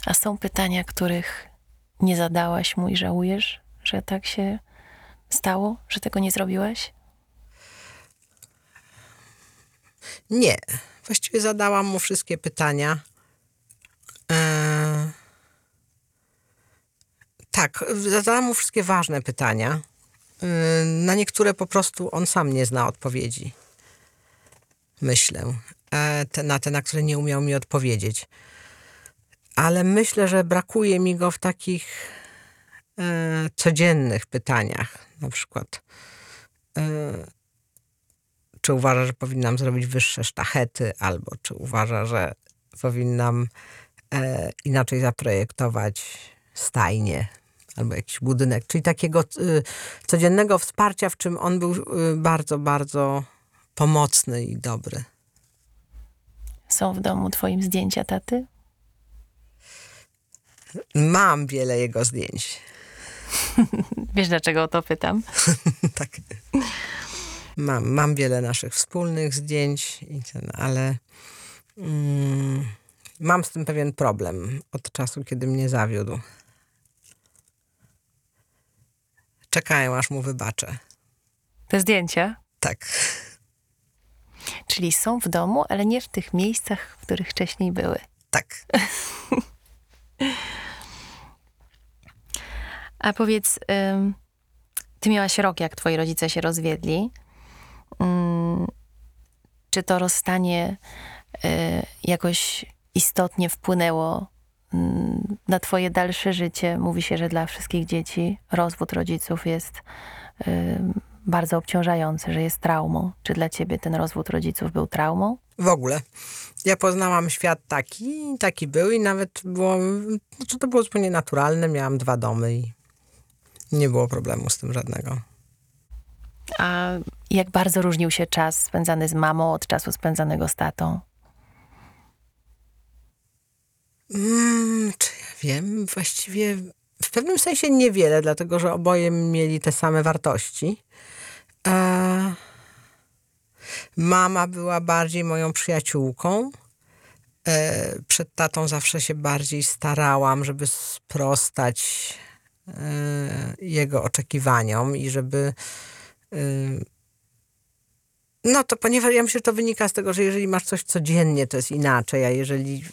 A są pytania, których nie zadałaś mu i żałujesz, że tak się stało, że tego nie zrobiłaś? Nie. Właściwie zadałam mu wszystkie pytania. E, Tak, zadałam mu wszystkie ważne pytania. Y, Na niektóre po prostu on sam nie zna odpowiedzi. Myślę. E, Te, na te, na które nie umiał mi odpowiedzieć. Ale myślę, że brakuje mi go w takich e, codziennych pytaniach. Na przykład, e, czy uważa, że powinnam zrobić wyższe sztachety, albo czy uważa, że powinnam e, inaczej zaprojektować stajnię albo jakiś budynek, czyli takiego y, codziennego wsparcia, w czym on był y, bardzo, bardzo pomocny i dobry. Są w domu twoim zdjęcia taty? Mam wiele jego zdjęć. Wiesz, dlaczego o to pytam? tak. Mam, mam wiele naszych wspólnych zdjęć, i ten, ale mm, mam z tym pewien problem od czasu, kiedy mnie zawiódł. Czekają, aż mu wybaczę. Te zdjęcia? Tak. Czyli są w domu, ale nie w tych miejscach, w których wcześniej były. Tak. A powiedz, ty miałaś rok, jak twoi rodzice się rozwiedli. Ym, czy to rozstanie y, jakoś istotnie wpłynęło ym, na twoje dalsze życie? Mówi się, że dla wszystkich dzieci rozwód rodziców jest ym, bardzo obciążający, że jest traumą. Czy dla ciebie ten rozwód rodziców był traumą? W ogóle. Ja poznałam świat taki, taki był i nawet było, znaczy to było zupełnie naturalne. Miałam dwa domy i nie było problemu z tym żadnego. A jak bardzo różnił się czas spędzany z mamą od czasu spędzanego z tatą? Mm, czy ja wiem? Właściwie w pewnym sensie niewiele, dlatego że oboje mieli te same wartości. E, mama była bardziej moją przyjaciółką. E, przed tatą zawsze się bardziej starałam, żeby sprostać e, jego oczekiwaniom i żeby. No to ponieważ ja myślę, że to wynika z tego, że jeżeli masz coś codziennie, to jest inaczej, a jeżeli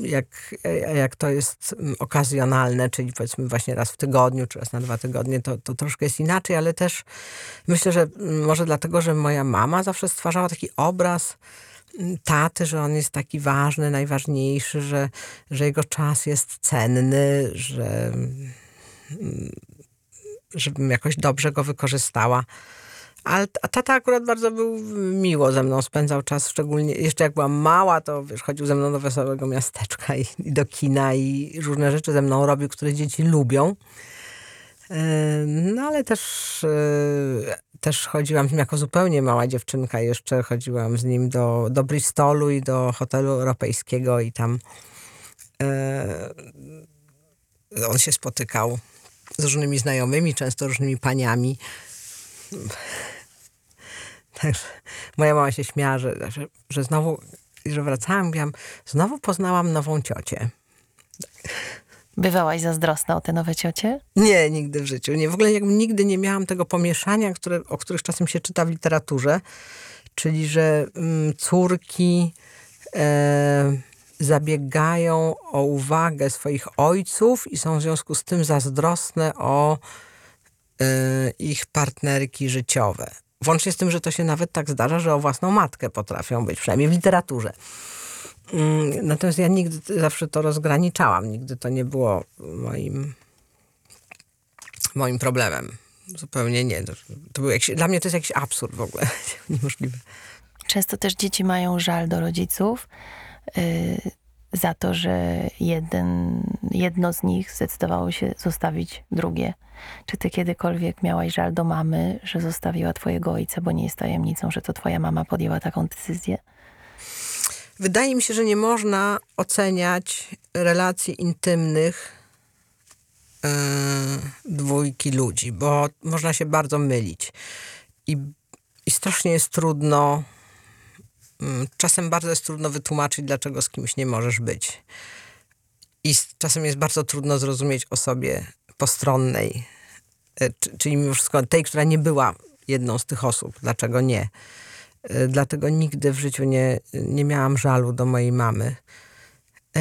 jak, jak to jest mm, okazjonalne, czyli powiedzmy właśnie raz w tygodniu, czy raz na dwa tygodnie, to, to troszkę jest inaczej, ale też myślę, że mm, może dlatego, że moja mama zawsze stwarzała taki obraz mm, taty, że on jest taki ważny, najważniejszy, że, że jego czas jest cenny, że mm, żebym jakoś dobrze go wykorzystała. Ale tata akurat bardzo był miło ze mną, spędzał czas, szczególnie jeszcze jak byłam mała, to wiesz, chodził ze mną do wesołego miasteczka i, i do kina i różne rzeczy ze mną robił, które dzieci lubią. E, No ale też, e, też chodziłam z nim jako zupełnie mała dziewczynka, jeszcze chodziłam z nim do, do Bristolu i do hotelu europejskiego i tam e, on się spotykał z różnymi znajomymi, często różnymi paniami. Także moja mama się śmiała, że, że, że znowu, że wracałam, mówiłam, znowu poznałam nową ciocię. Bywałaś zazdrosna o te nowe ciocie? Nie, nigdy w życiu. Nie, w ogóle jakby nigdy nie miałam tego pomieszania, które, o których czasem się czyta w literaturze, czyli że mm, córki e, zabiegają o uwagę swoich ojców i są w związku z tym zazdrosne o e, ich partnerki życiowe. Włącznie z tym, że to się nawet tak zdarza, że o własną matkę potrafią być, przynajmniej w literaturze. Mm, Natomiast ja nigdy zawsze to rozgraniczałam. Nigdy to nie było moim, moim problemem. Zupełnie nie. To, to był jakiś, dla mnie to jest jakiś absurd w ogóle. Niemożliwe. Często też dzieci mają żal do rodziców y, za to, że jeden, jedno z nich zdecydowało się zostawić drugie. Czy ty kiedykolwiek miałaś żal do mamy, że zostawiła twojego ojca, bo nie jest tajemnicą, że to twoja mama podjęła taką decyzję? Wydaje mi się, że nie można oceniać relacji intymnych e, dwójki ludzi, bo można się bardzo mylić. I, i strasznie jest trudno, czasem bardzo jest trudno wytłumaczyć, dlaczego z kimś nie możesz być. I czasem jest bardzo trudno zrozumieć osobie postronnej, e, czy- czyli mimo wszystko tej, która nie była jedną z tych osób, dlaczego nie. E, Dlatego nigdy w życiu nie, nie miałam żalu do mojej mamy. E,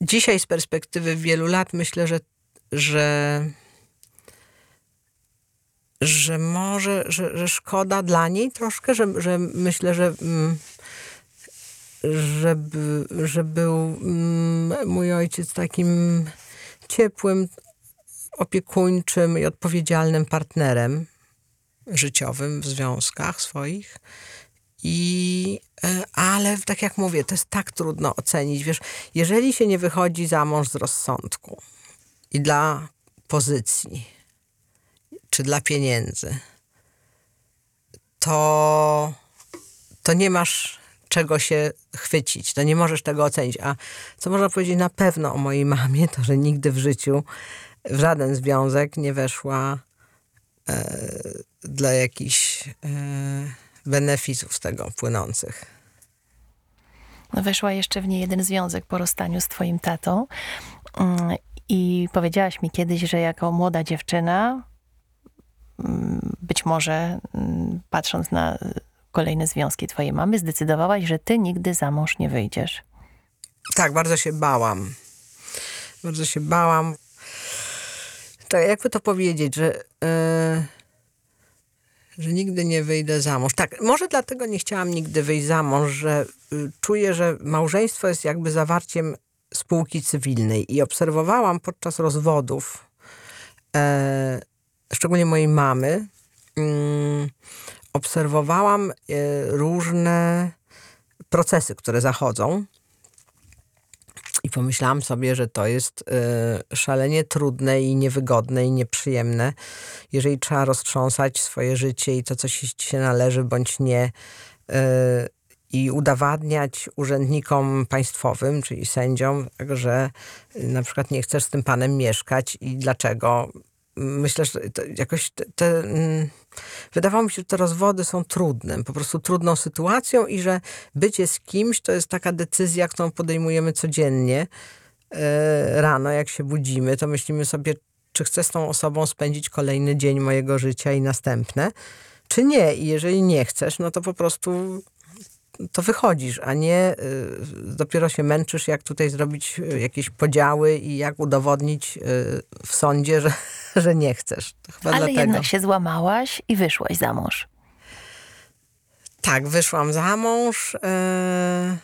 dzisiaj z perspektywy wielu lat myślę, że, że, że może, że, że szkoda dla niej troszkę, że, że myślę, że, mm, że, by- że był mm, mój ojciec takim ciepłym, opiekuńczym i odpowiedzialnym partnerem życiowym w związkach swoich. I, e, ale tak jak mówię, to jest tak trudno ocenić. Wiesz, jeżeli się nie wychodzi za mąż z rozsądku i dla pozycji, czy dla pieniędzy, to, to nie masz czego się chwycić, to nie możesz tego ocenić. A co można powiedzieć na pewno o mojej mamie, to że nigdy w życiu w żaden związek nie weszła e, dla jakichś e, z tego płynących. No, Weszła jeszcze w nie jeden związek po rozstaniu z twoim tatą. Mm, I powiedziałaś mi kiedyś, że jako młoda dziewczyna, być może mm, patrząc na y, kolejne związki twojej mamy, zdecydowałaś, że ty nigdy za mąż nie wyjdziesz. Tak, bardzo się bałam. Bardzo się bałam. To jakby to powiedzieć, że, e, że nigdy nie wyjdę za mąż. Tak, może dlatego nie chciałam nigdy wyjść za mąż, że y, czuję, że małżeństwo jest jakby zawarciem spółki cywilnej i obserwowałam podczas rozwodów, e, szczególnie mojej mamy, mm, obserwowałam e, różne procesy, które zachodzą. I pomyślałam sobie, że to jest y, szalenie trudne i niewygodne i nieprzyjemne, jeżeli trzeba roztrząsać swoje życie i to, co ci się należy bądź nie, y, i udowadniać urzędnikom państwowym, czyli sędziom, że na przykład nie chcesz z tym panem mieszkać i dlaczego. Myślę, że jakoś te, te, mm, wydawało mi się, że te rozwody są trudnym, po prostu trudną sytuacją i że bycie z kimś to jest taka decyzja, którą podejmujemy codziennie e, rano, jak się budzimy, to myślimy sobie, czy chcę z tą osobą spędzić kolejny dzień mojego życia i następne, czy nie. I jeżeli nie chcesz, no to po prostu to wychodzisz, a nie y, dopiero się męczysz, jak tutaj zrobić y, jakieś podziały i jak udowodnić w sądzie, że, że nie chcesz. Ale dlatego. jednak się złamałaś i wyszłaś za mąż. Tak, wyszłam za mąż. e,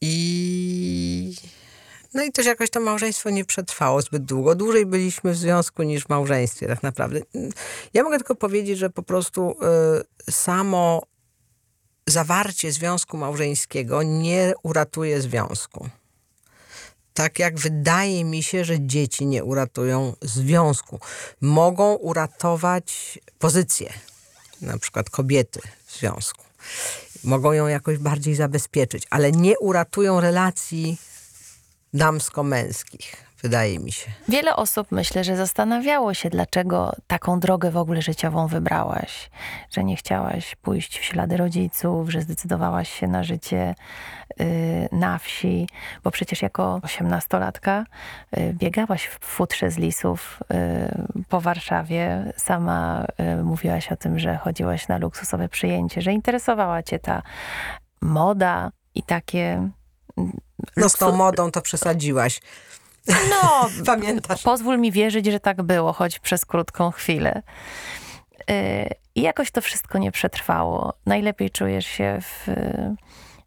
I. No i też jakoś to małżeństwo nie przetrwało zbyt długo. Dłużej byliśmy w związku niż w małżeństwie, tak naprawdę. Ja mogę tylko powiedzieć, że po prostu e, samo zawarcie związku małżeńskiego nie uratuje związku. Tak jak wydaje mi się, że dzieci nie uratują związku. Mogą uratować pozycję na przykład kobiety w związku. Mogą ją jakoś bardziej zabezpieczyć, ale nie uratują relacji damsko-męskich, wydaje mi się. Wiele osób myślę, że zastanawiało się, dlaczego taką drogę w ogóle życiową wybrałaś. Że nie chciałaś pójść w ślady rodziców, że zdecydowałaś się na życie y, na wsi, bo przecież jako osiemnastolatka y, biegałaś w futrze z lisów y, po Warszawie. Sama y, mówiłaś o tym, że chodziłaś na luksusowe przyjęcie, że interesowała cię ta moda i takie... No z tą modą to przesadziłaś. No, Pamiętasz? Pozwól mi wierzyć, że tak było, choć przez krótką chwilę. Yy, I jakoś to wszystko nie przetrwało. Najlepiej czujesz się w,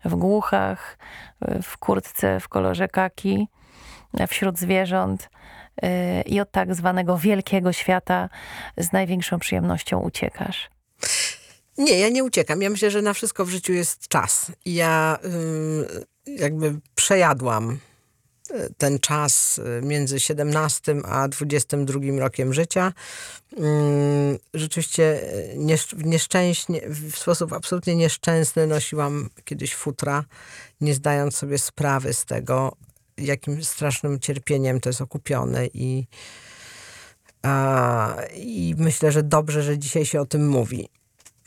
w głuchach, w kurtce w kolorze kaki, wśród zwierząt yy, i od tak zwanego wielkiego świata z największą przyjemnością uciekasz. Nie, ja nie uciekam. Ja myślę, że na wszystko w życiu jest czas. Ja y, jakby przejadłam y, ten czas y, między 17 a 22 rokiem życia. Ym, Rzeczywiście y, niesz- nieszczęśnie, w sposób absolutnie nieszczęsny nosiłam kiedyś futra, nie zdając sobie sprawy z tego, jakim strasznym cierpieniem to jest okupione i, a, i myślę, że dobrze, że dzisiaj się o tym mówi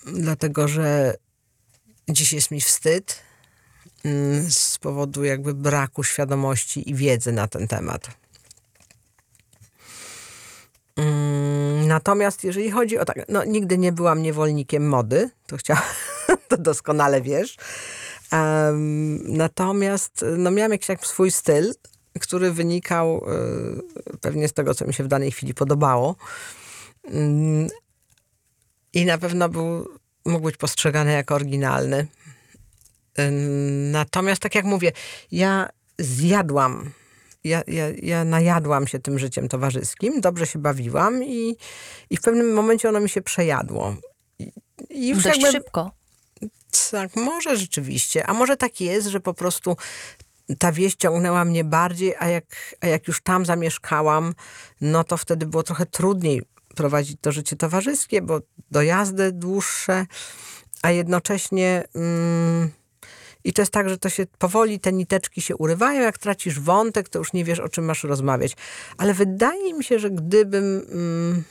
dlatego że dziś jest mi wstyd mm, z powodu jakby braku świadomości i wiedzy na ten temat. Mm, Natomiast jeżeli chodzi o tak, no nigdy nie byłam niewolnikiem mody, to chciałam, to doskonale wiesz, natomiast no, miałam jakiś tak swój styl, który wynikał y, pewnie z tego, co mi się w danej chwili podobało. Mm, I na pewno był, mógł być postrzegany jako oryginalny. Natomiast, tak jak mówię, ja zjadłam, ja, ja, ja najadłam się tym życiem towarzyskim, dobrze się bawiłam i, i w pewnym momencie ono mi się przejadło. I, i już Dość jakby, szybko. Tak, może rzeczywiście. A może tak jest, że po prostu ta wieś ciągnęła mnie bardziej, a jak, a jak już tam zamieszkałam, no to wtedy było trochę trudniej prowadzić to życie towarzyskie, bo dojazdy dłuższe, a jednocześnie... Mm, i to jest tak, że to się powoli, te niteczki się urywają. Jak tracisz wątek, to już nie wiesz, o czym masz rozmawiać. Ale wydaje mi się, że gdybym, mm,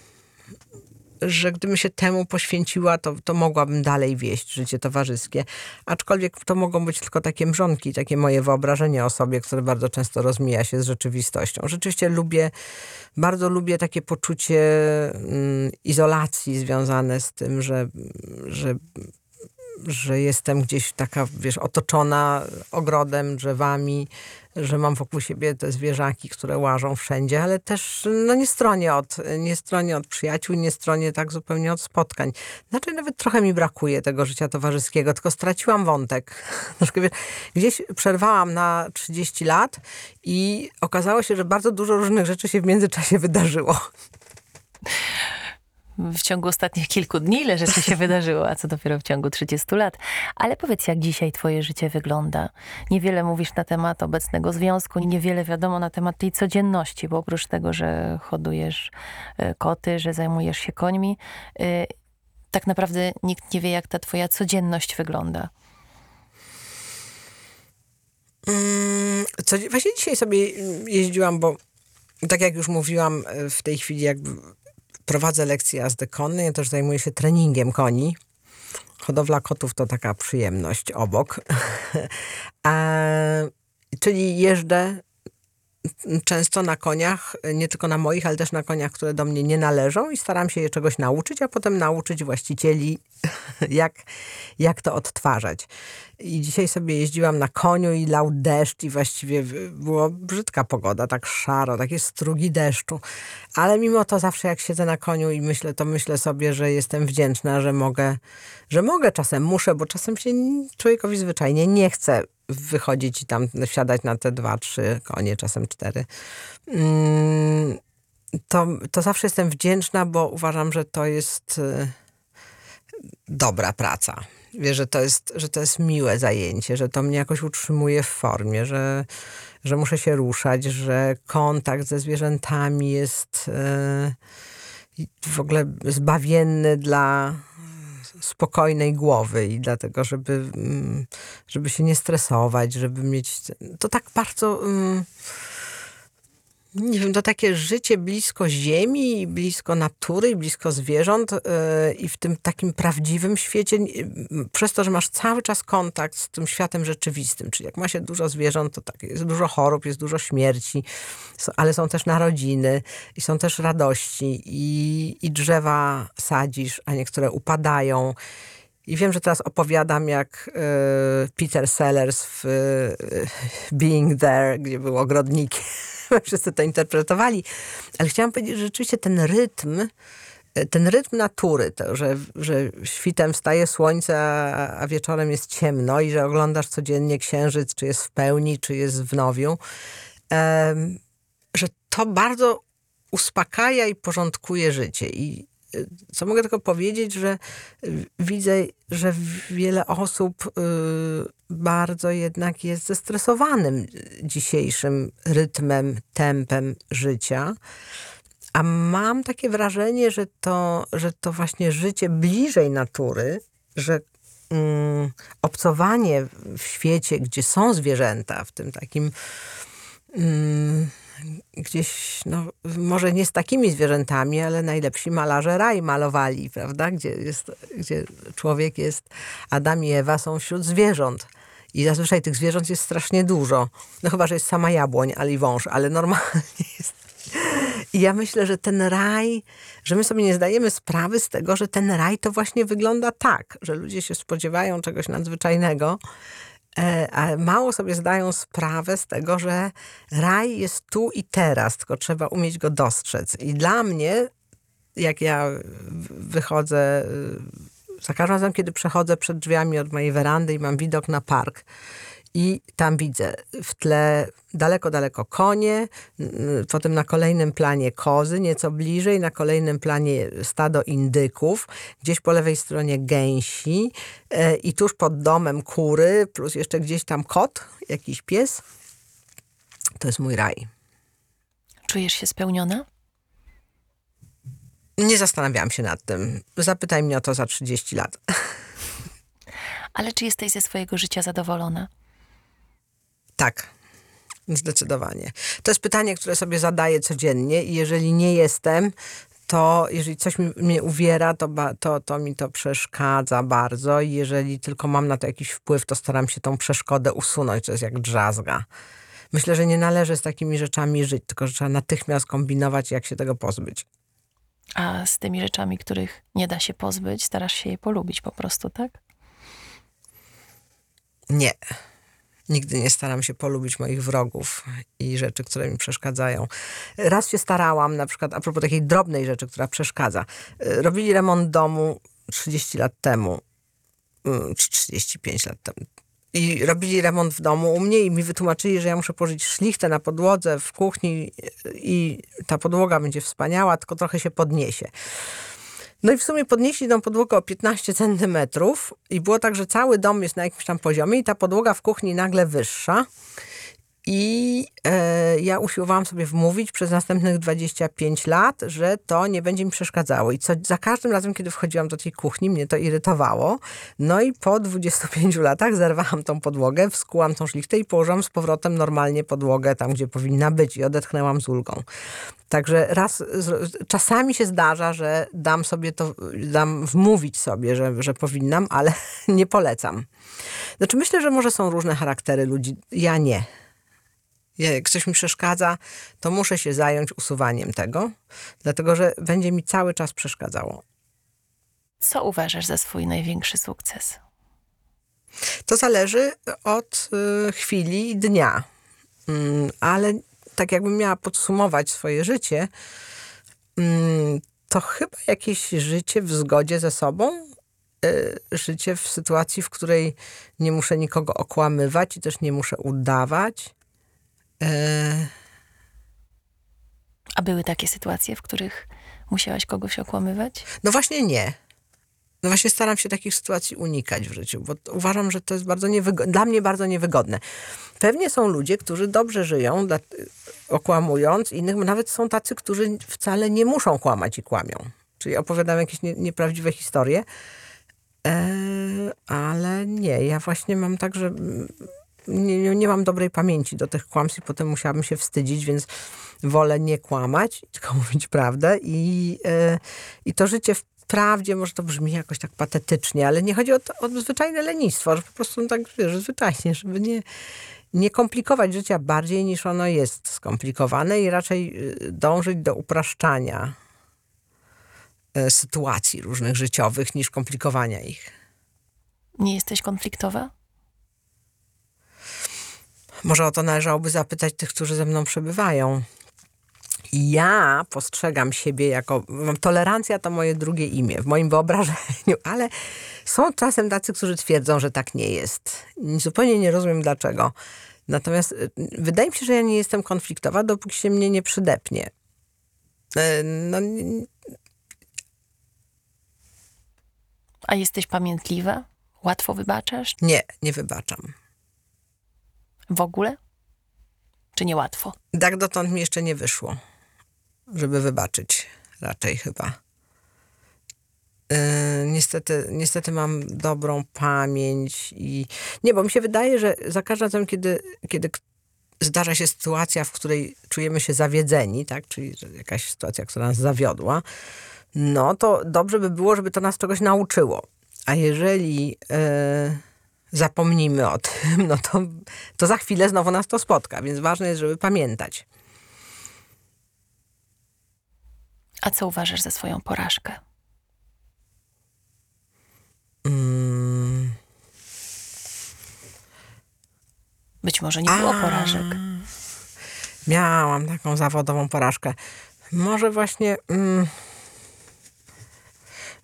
że gdybym się temu poświęciła, to, to mogłabym dalej wieść życie towarzyskie. Aczkolwiek to mogą być tylko takie mrzonki, takie moje wyobrażenie o sobie, które bardzo często rozmija się z rzeczywistością. Rzeczywiście lubię, bardzo lubię takie poczucie mm, izolacji związane z tym, że, że że jestem gdzieś taka, wiesz, otoczona ogrodem, drzewami, że mam wokół siebie te zwierzaki, które łażą wszędzie, ale też no, nie stronię od, nie stronię od przyjaciół, nie stronię tak zupełnie od spotkań. Znaczy nawet trochę mi brakuje tego życia towarzyskiego, tylko straciłam wątek. Gdzieś przerwałam na 30 lat i okazało się, że bardzo dużo różnych rzeczy się w międzyczasie wydarzyło w ciągu ostatnich kilku dni ile rzeczy się wydarzyło, a co dopiero w ciągu 30 lat. Ale powiedz, jak dzisiaj twoje życie wygląda? Niewiele mówisz na temat obecnego związku, niewiele wiadomo na temat tej codzienności, bo oprócz tego, że hodujesz e, koty, że zajmujesz się końmi, e, tak naprawdę nikt nie wie, jak ta twoja codzienność wygląda. Mm, co, właśnie dzisiaj sobie jeździłam, bo tak jak już mówiłam, e, w tej chwili jakby prowadzę lekcje jazdy konnej, ja też zajmuję się treningiem koni. Hodowla kotów to taka przyjemność obok. e, czyli jeżdżę często na koniach, nie tylko na moich, ale też na koniach, które do mnie nie należą i staram się je czegoś nauczyć, a potem nauczyć właścicieli, jak, jak to odtwarzać. I dzisiaj sobie jeździłam na koniu i lał deszcz i właściwie było brzydka pogoda, tak szaro, takie strugi deszczu. Ale mimo to zawsze jak siedzę na koniu i myślę, to myślę sobie, że jestem wdzięczna, że mogę, że mogę czasem, muszę, bo czasem się człowiekowi zwyczajnie nie chce wychodzić i tam wsiadać na te dwa, trzy konie, czasem cztery. Mm, to, to zawsze jestem wdzięczna, bo uważam, że to jest y, dobra praca. Wiesz, że to jest, że to jest miłe zajęcie, że to mnie jakoś utrzymuje w formie, że, że muszę się ruszać, że kontakt ze zwierzętami jest y, w ogóle zbawienny dla, spokojnej głowy i dlatego, żeby, mm, żeby się nie stresować, żeby mieć to tak bardzo mm, nie wiem, to takie życie blisko ziemi, blisko natury, blisko zwierząt yy, i w tym takim prawdziwym świecie, yy, przez to, że masz cały czas kontakt z tym światem rzeczywistym, czyli jak ma się dużo zwierząt, to tak, jest dużo chorób, jest dużo śmierci, ale są też narodziny i są też radości i, i drzewa sadzisz, a niektóre upadają. I wiem, że teraz opowiadam jak y, Peter Sellers w y, Being There, gdzie był ogrodnikiem wszyscy to interpretowali, ale chciałam powiedzieć, że rzeczywiście ten rytm, ten rytm natury, to, że, że świtem wstaje słońce, a wieczorem jest ciemno i że oglądasz codziennie księżyc, czy jest w pełni, czy jest w nowiu, że to bardzo uspokaja i porządkuje życie. I co mogę tylko powiedzieć, że widzę, że wiele osób y, bardzo jednak jest zestresowanym dzisiejszym rytmem, tempem życia. A mam takie wrażenie, że to, że to właśnie życie bliżej natury, że mm, obcowanie w świecie, gdzie są zwierzęta, w tym takim mm, gdzieś, no, może nie z takimi zwierzętami, ale najlepsi malarze raj malowali, prawda? Gdzie, jest, gdzie człowiek jest, Adam i Ewa są wśród zwierząt. I zazwyczaj tych zwierząt jest strasznie dużo. No chyba, że jest sama jabłoń, ale i wąż, ale normalnie jest. I ja myślę, że ten raj, że my sobie nie zdajemy sprawy z tego, że ten raj to właśnie wygląda tak, że ludzie się spodziewają czegoś nadzwyczajnego, a mało sobie zdają sprawę z tego, że raj jest tu i teraz, tylko trzeba umieć go dostrzec. I dla mnie, jak ja wychodzę, y, za każdym razem, kiedy przechodzę przed drzwiami od mojej werandy i mam widok na park, i tam widzę w tle daleko, daleko konie, potem na kolejnym planie kozy, nieco bliżej, na kolejnym planie stado indyków, gdzieś po lewej stronie gęsi e, i tuż pod domem kury, plus jeszcze gdzieś tam kot, jakiś pies. To jest mój raj. Czujesz się spełniona? Nie zastanawiałam się nad tym. Zapytaj mnie o to za 30 lat. Ale czy jesteś ze swojego życia zadowolona? Tak, zdecydowanie. To jest pytanie, które sobie zadaję codziennie i jeżeli nie jestem, to jeżeli coś mi, mnie uwiera, to, to, to mi to przeszkadza bardzo i jeżeli tylko mam na to jakiś wpływ, to staram się tą przeszkodę usunąć. To jest jak drzazga. Myślę, że nie należy z takimi rzeczami żyć, tylko że trzeba natychmiast kombinować, jak się tego pozbyć. A z tymi rzeczami, których nie da się pozbyć, starasz się je polubić po prostu, tak? Nie. Nigdy nie staram się polubić moich wrogów i rzeczy, które mi przeszkadzają. Raz się starałam, na przykład a propos takiej drobnej rzeczy, która przeszkadza. Robili remont domu 30 lat temu, mm, czy 35 lat temu. I robili remont w domu u mnie i mi wytłumaczyli, że ja muszę położyć szlichtę na podłodze w kuchni i ta podłoga będzie wspaniała, tylko trochę się podniesie. No i w sumie podnieśli tą podłogę o 15 centymetrów i było tak, że cały dom jest na jakimś tam poziomie i ta podłoga w kuchni nagle wyższa. I e, ja usiłowałam sobie wmówić przez następnych 25 lat, że to nie będzie mi przeszkadzało. I co, za każdym razem, kiedy wchodziłam do tej kuchni, mnie to irytowało. No i po 25 latach zerwałam tą podłogę, wskułam tą szlichtę i położyłam z powrotem normalnie podłogę tam, gdzie powinna być i odetchnęłam z ulgą. Także raz, czasami się zdarza, że dam sobie to, dam wmówić sobie, że, że powinnam, ale nie polecam. Znaczy myślę, że może są różne charaktery ludzi. Ja nie jak coś mi przeszkadza, to muszę się zająć usuwaniem tego, dlatego że będzie mi cały czas przeszkadzało. Co uważasz za swój największy sukces? To zależy od y, chwili i dnia. Mm, ale tak jakbym miała podsumować swoje życie, mm, to chyba jakieś życie w zgodzie ze sobą, y, życie w sytuacji, w której nie muszę nikogo okłamywać i też nie muszę udawać. A były takie sytuacje, w których musiałaś kogoś okłamywać? No właśnie nie. No właśnie staram się takich sytuacji unikać w życiu, bo uważam, że to jest bardzo dla mnie bardzo niewygodne. Pewnie są ludzie, którzy dobrze żyją, okłamując innych, nawet są tacy, którzy wcale nie muszą kłamać i kłamią. Czyli opowiadam jakieś nie, nieprawdziwe historie. E, ale nie, ja właśnie mam tak, że nie, nie mam dobrej pamięci do tych kłamstw i potem musiałabym się wstydzić, więc wolę nie kłamać, tylko mówić prawdę i, yy, i to życie w prawdzie, może to brzmi jakoś tak patetycznie, ale nie chodzi o, to, o zwyczajne lenistwo, że po prostu tak, wiesz, zwyczajnie, żeby nie, nie komplikować życia bardziej niż ono jest skomplikowane i raczej y, dążyć do upraszczania y, sytuacji różnych życiowych niż komplikowania ich. Nie jesteś konfliktowa? Może o to należałoby zapytać tych, którzy ze mną przebywają. Ja postrzegam siebie jako. Tolerancja to moje drugie imię w moim wyobrażeniu, ale są czasem tacy, którzy twierdzą, że tak nie jest. Zupełnie nie rozumiem dlaczego. Natomiast y, wydaje mi się, że ja nie jestem konfliktowa, dopóki się mnie nie przydepnie. E, no, A jesteś pamiętliwa? Łatwo wybaczasz? Nie, nie wybaczam. W ogóle? Czy niełatwo? Tak dotąd mi jeszcze nie wyszło, żeby wybaczyć. Raczej chyba. Yy, niestety, niestety mam dobrą pamięć i nie, bo mi się wydaje, że za każdym razem, kiedy, kiedy zdarza się sytuacja, w której czujemy się zawiedzeni, tak, czyli jakaś sytuacja, która nas zawiodła, no to dobrze by było, żeby to nas czegoś nauczyło. A jeżeli yy, zapomnimy o tym, no to, to za chwilę znowu nas to spotka, więc ważne jest, żeby pamiętać. A co uważasz za swoją porażkę? Hmm. Być może nie było A. porażek. Miałam taką zawodową porażkę. Może właśnie. Mm,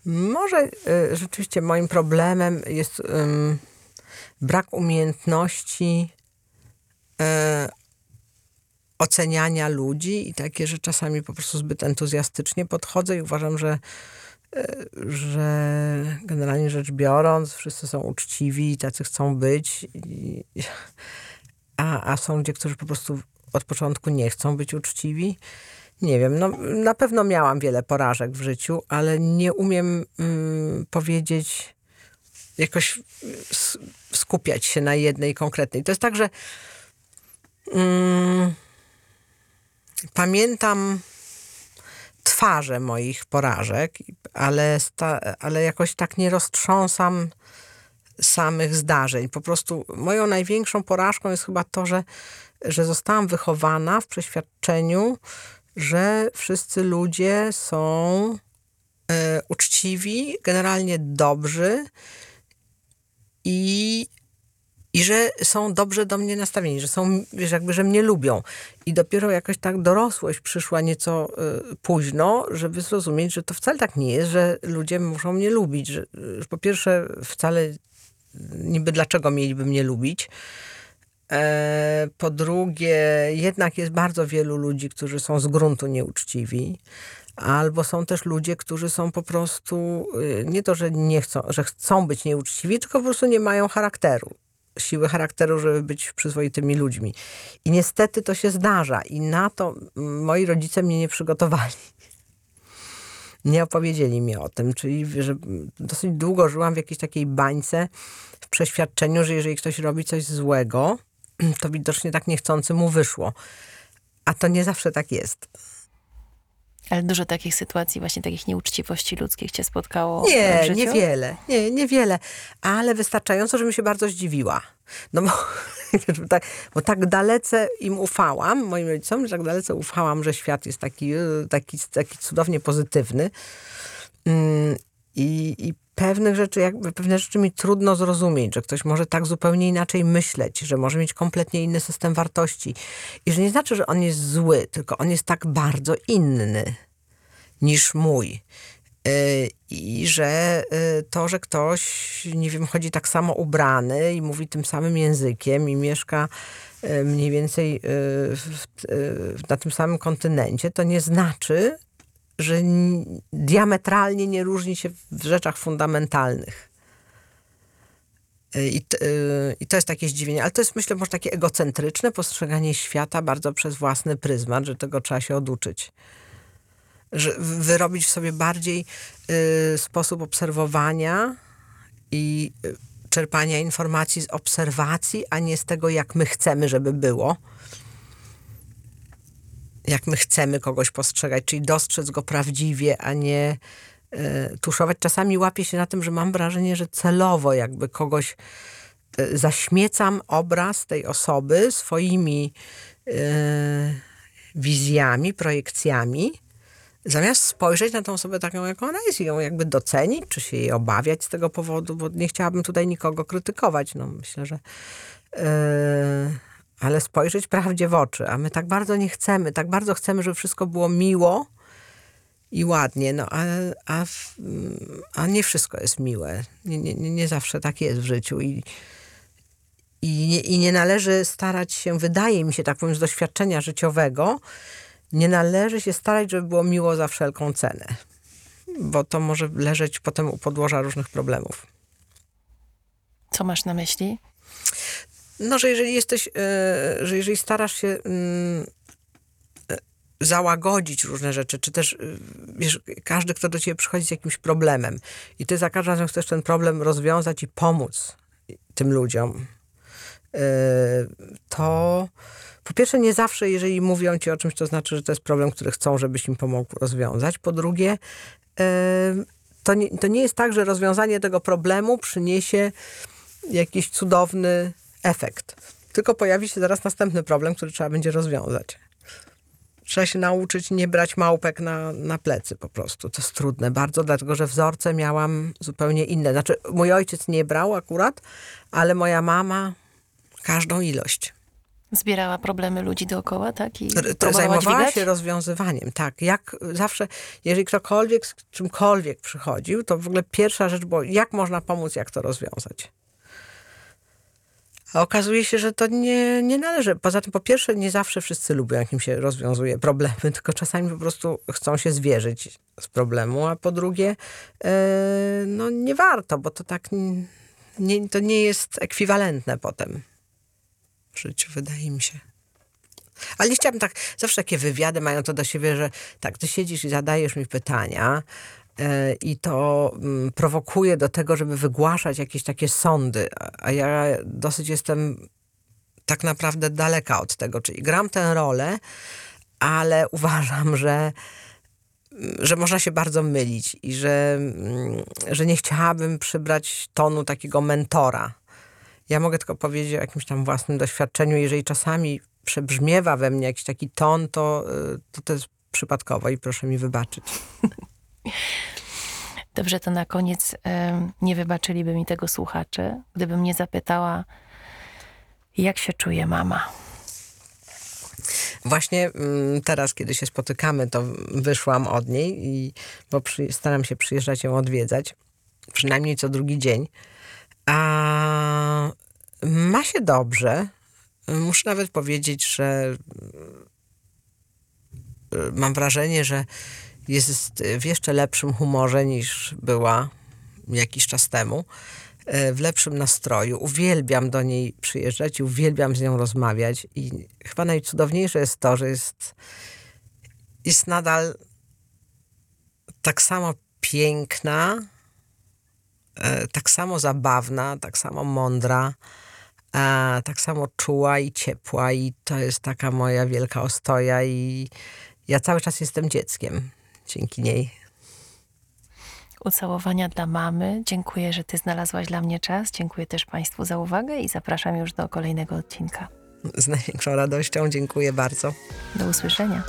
może y, rzeczywiście moim problemem jest ym, brak umiejętności y, oceniania ludzi i takie, że czasami po prostu zbyt entuzjastycznie podchodzę i uważam, że, y, że generalnie rzecz biorąc, wszyscy są uczciwi i tacy chcą być. I, a, a są ludzie, którzy po prostu od początku nie chcą być uczciwi. Nie wiem, no, na pewno miałam wiele porażek w życiu, ale nie umiem mm, powiedzieć, jakoś y, skupiać się na jednej konkretnej. To jest tak, że mm, pamiętam twarze moich porażek, ale, sta, ale jakoś tak nie roztrząsam samych zdarzeń. Po prostu moją największą porażką jest chyba to, że, że zostałam wychowana w przeświadczeniu, że wszyscy ludzie są e, uczciwi, generalnie dobrzy i, i że są dobrze do mnie nastawieni, że są, wiesz, jakby, że mnie lubią. I dopiero jakoś tak dorosłość przyszła nieco y, późno, żeby zrozumieć, że to wcale tak nie jest, że ludzie muszą mnie lubić. Że, że po pierwsze, wcale niby dlaczego mieliby mnie lubić. E, po drugie, jednak jest bardzo wielu ludzi, którzy są z gruntu nieuczciwi. Albo są też ludzie, którzy są po prostu y, nie to, że nie chcą, że chcą być nieuczciwi, tylko po prostu nie mają charakteru. Siły charakteru, żeby być przyzwoitymi ludźmi. I niestety to się zdarza. I na to moi rodzice mnie nie przygotowali. Nie opowiedzieli mi o tym. Czyli, że dosyć długo żyłam w jakiejś takiej bańce, w przeświadczeniu, że jeżeli ktoś robi coś złego, to widocznie tak niechcący mu wyszło. A to nie zawsze tak jest. Ale dużo takich sytuacji, właśnie takich nieuczciwości ludzkich cię spotkało w Nie, życiu? niewiele. Nie, niewiele. Ale wystarczająco, żebym się bardzo zdziwiła. No bo, tak, bo tak dalece im ufałam, moim rodzicom, że tak dalece ufałam, że świat jest taki, y, taki, taki cudownie pozytywny. Mm, I, I pewnych rzeczy, jakby pewne rzeczy mi trudno zrozumieć, że ktoś może tak zupełnie inaczej myśleć, że może mieć kompletnie inny system wartości. I że nie znaczy, że on jest zły, tylko on jest tak bardzo inny niż mój. Y, I że y, to, że ktoś, nie wiem, chodzi tak samo ubrany i mówi tym samym językiem i mieszka y, mniej więcej w, na tym samym kontynencie, to nie znaczy, że diametralnie nie różni się w rzeczach fundamentalnych. Y, I, y, I to jest takie zdziwienie, ale to jest myślę może takie egocentryczne postrzeganie świata bardzo przez własny pryzmat, że tego trzeba się oduczyć że wyrobić w sobie bardziej y, sposób obserwowania i y, czerpania informacji z obserwacji, a nie z tego, jak my chcemy, żeby było. Jak my chcemy kogoś postrzegać, czyli dostrzec go prawdziwie, a nie y, tuszować. Czasami łapię się na tym, że mam wrażenie, że celowo jakby kogoś y, zaśmiecam obraz tej osoby swoimi y, wizjami, projekcjami, zamiast spojrzeć na tą osobę taką, jaką ona jest i ją jakby docenić, czy się jej obawiać z tego powodu, bo nie chciałabym tutaj nikogo krytykować. No myślę, że yy, ale spojrzeć prawdzie w oczy, a my tak bardzo nie chcemy, tak bardzo chcemy, żeby wszystko było miło i ładnie, no a, a, a nie wszystko jest miłe. Nie, nie nie zawsze tak jest w życiu i i nie, I nie należy starać się, wydaje mi się, tak powiem, z doświadczenia życiowego, nie należy się starać, żeby było miło za wszelką cenę. Bo to może leżeć potem u podłoża różnych problemów. Co masz na myśli? No, że jeżeli jesteś, e, że jeżeli starasz się mm, e, załagodzić różne rzeczy, czy też, e, wiesz, każdy, kto do ciebie przychodzi z jakimś problemem i ty za każdym razem chcesz ten problem rozwiązać i pomóc tym ludziom, to po pierwsze nie zawsze, jeżeli mówią ci o czymś, to znaczy, że to jest problem, który chcą, żebyś im pomógł rozwiązać. Po drugie, to nie, to nie jest tak, że rozwiązanie tego problemu przyniesie jakiś cudowny efekt. Tylko pojawi się zaraz następny problem, który trzeba będzie rozwiązać. Trzeba się nauczyć nie brać małpek na, na plecy po prostu. To jest trudne bardzo, dlatego że wzorce miałam zupełnie inne. Znaczy, mój ojciec nie brał akurat, ale moja mama Każdą ilość. Zbierała problemy ludzi dookoła, tak? I to Zajmowała dźwigać? się rozwiązywaniem, tak. Jak zawsze, jeżeli ktokolwiek z czymkolwiek przychodził, to w ogóle pierwsza rzecz była, jak można pomóc, jak to rozwiązać. A okazuje się, że to nie, nie należy. Poza tym, po pierwsze, nie zawsze wszyscy lubią, jak im się rozwiązuje problemy, tylko czasami po prostu chcą się zwierzyć z problemu, a po drugie, e, no nie warto, bo to tak nie, to nie jest ekwiwalentne potem w życiu, wydaje mi się. Ale chciałabym tak, zawsze takie wywiady mają to do siebie, że tak, ty siedzisz i zadajesz mi pytania i to mm, prowokuje do tego, żeby wygłaszać jakieś takie sądy, a, ja dosyć jestem tak naprawdę daleka od tego, czyli gram tę rolę, ale uważam, że że można się bardzo mylić i że, mm, że nie chciałabym przybrać tonu takiego mentora. Ja mogę tylko powiedzieć o jakimś tam własnym doświadczeniu. Jeżeli czasami przebrzmiewa we mnie jakiś taki ton, to y, to, to jest przypadkowo i proszę mi wybaczyć. Dobrze, to na koniec nie wybaczyliby mi tego słuchacze, gdybym nie zapytała, jak się czuje mama. Właśnie mm, teraz, kiedy się spotykamy, to wyszłam od niej, i, bo przy, staram się przyjeżdżać ją odwiedzać, przynajmniej co drugi dzień. A ma się dobrze. Muszę nawet powiedzieć, że y, mam wrażenie, że jest w jeszcze lepszym humorze niż była jakiś czas temu. y, W lepszym nastroju. Uwielbiam do niej przyjeżdżać i uwielbiam z nią rozmawiać. I chyba najcudowniejsze jest to, że jest, jest nadal tak samo piękna, e, tak samo zabawna, tak samo mądra, a tak samo czuła i ciepła. I to jest taka moja wielka ostoja. I ja cały czas jestem dzieckiem dzięki niej. Ucałowania dla mamy. Dziękuję, że ty znalazłaś dla mnie czas. Dziękuję też Państwu za uwagę i zapraszam już do kolejnego odcinka. Z największą radością dziękuję bardzo. Do usłyszenia.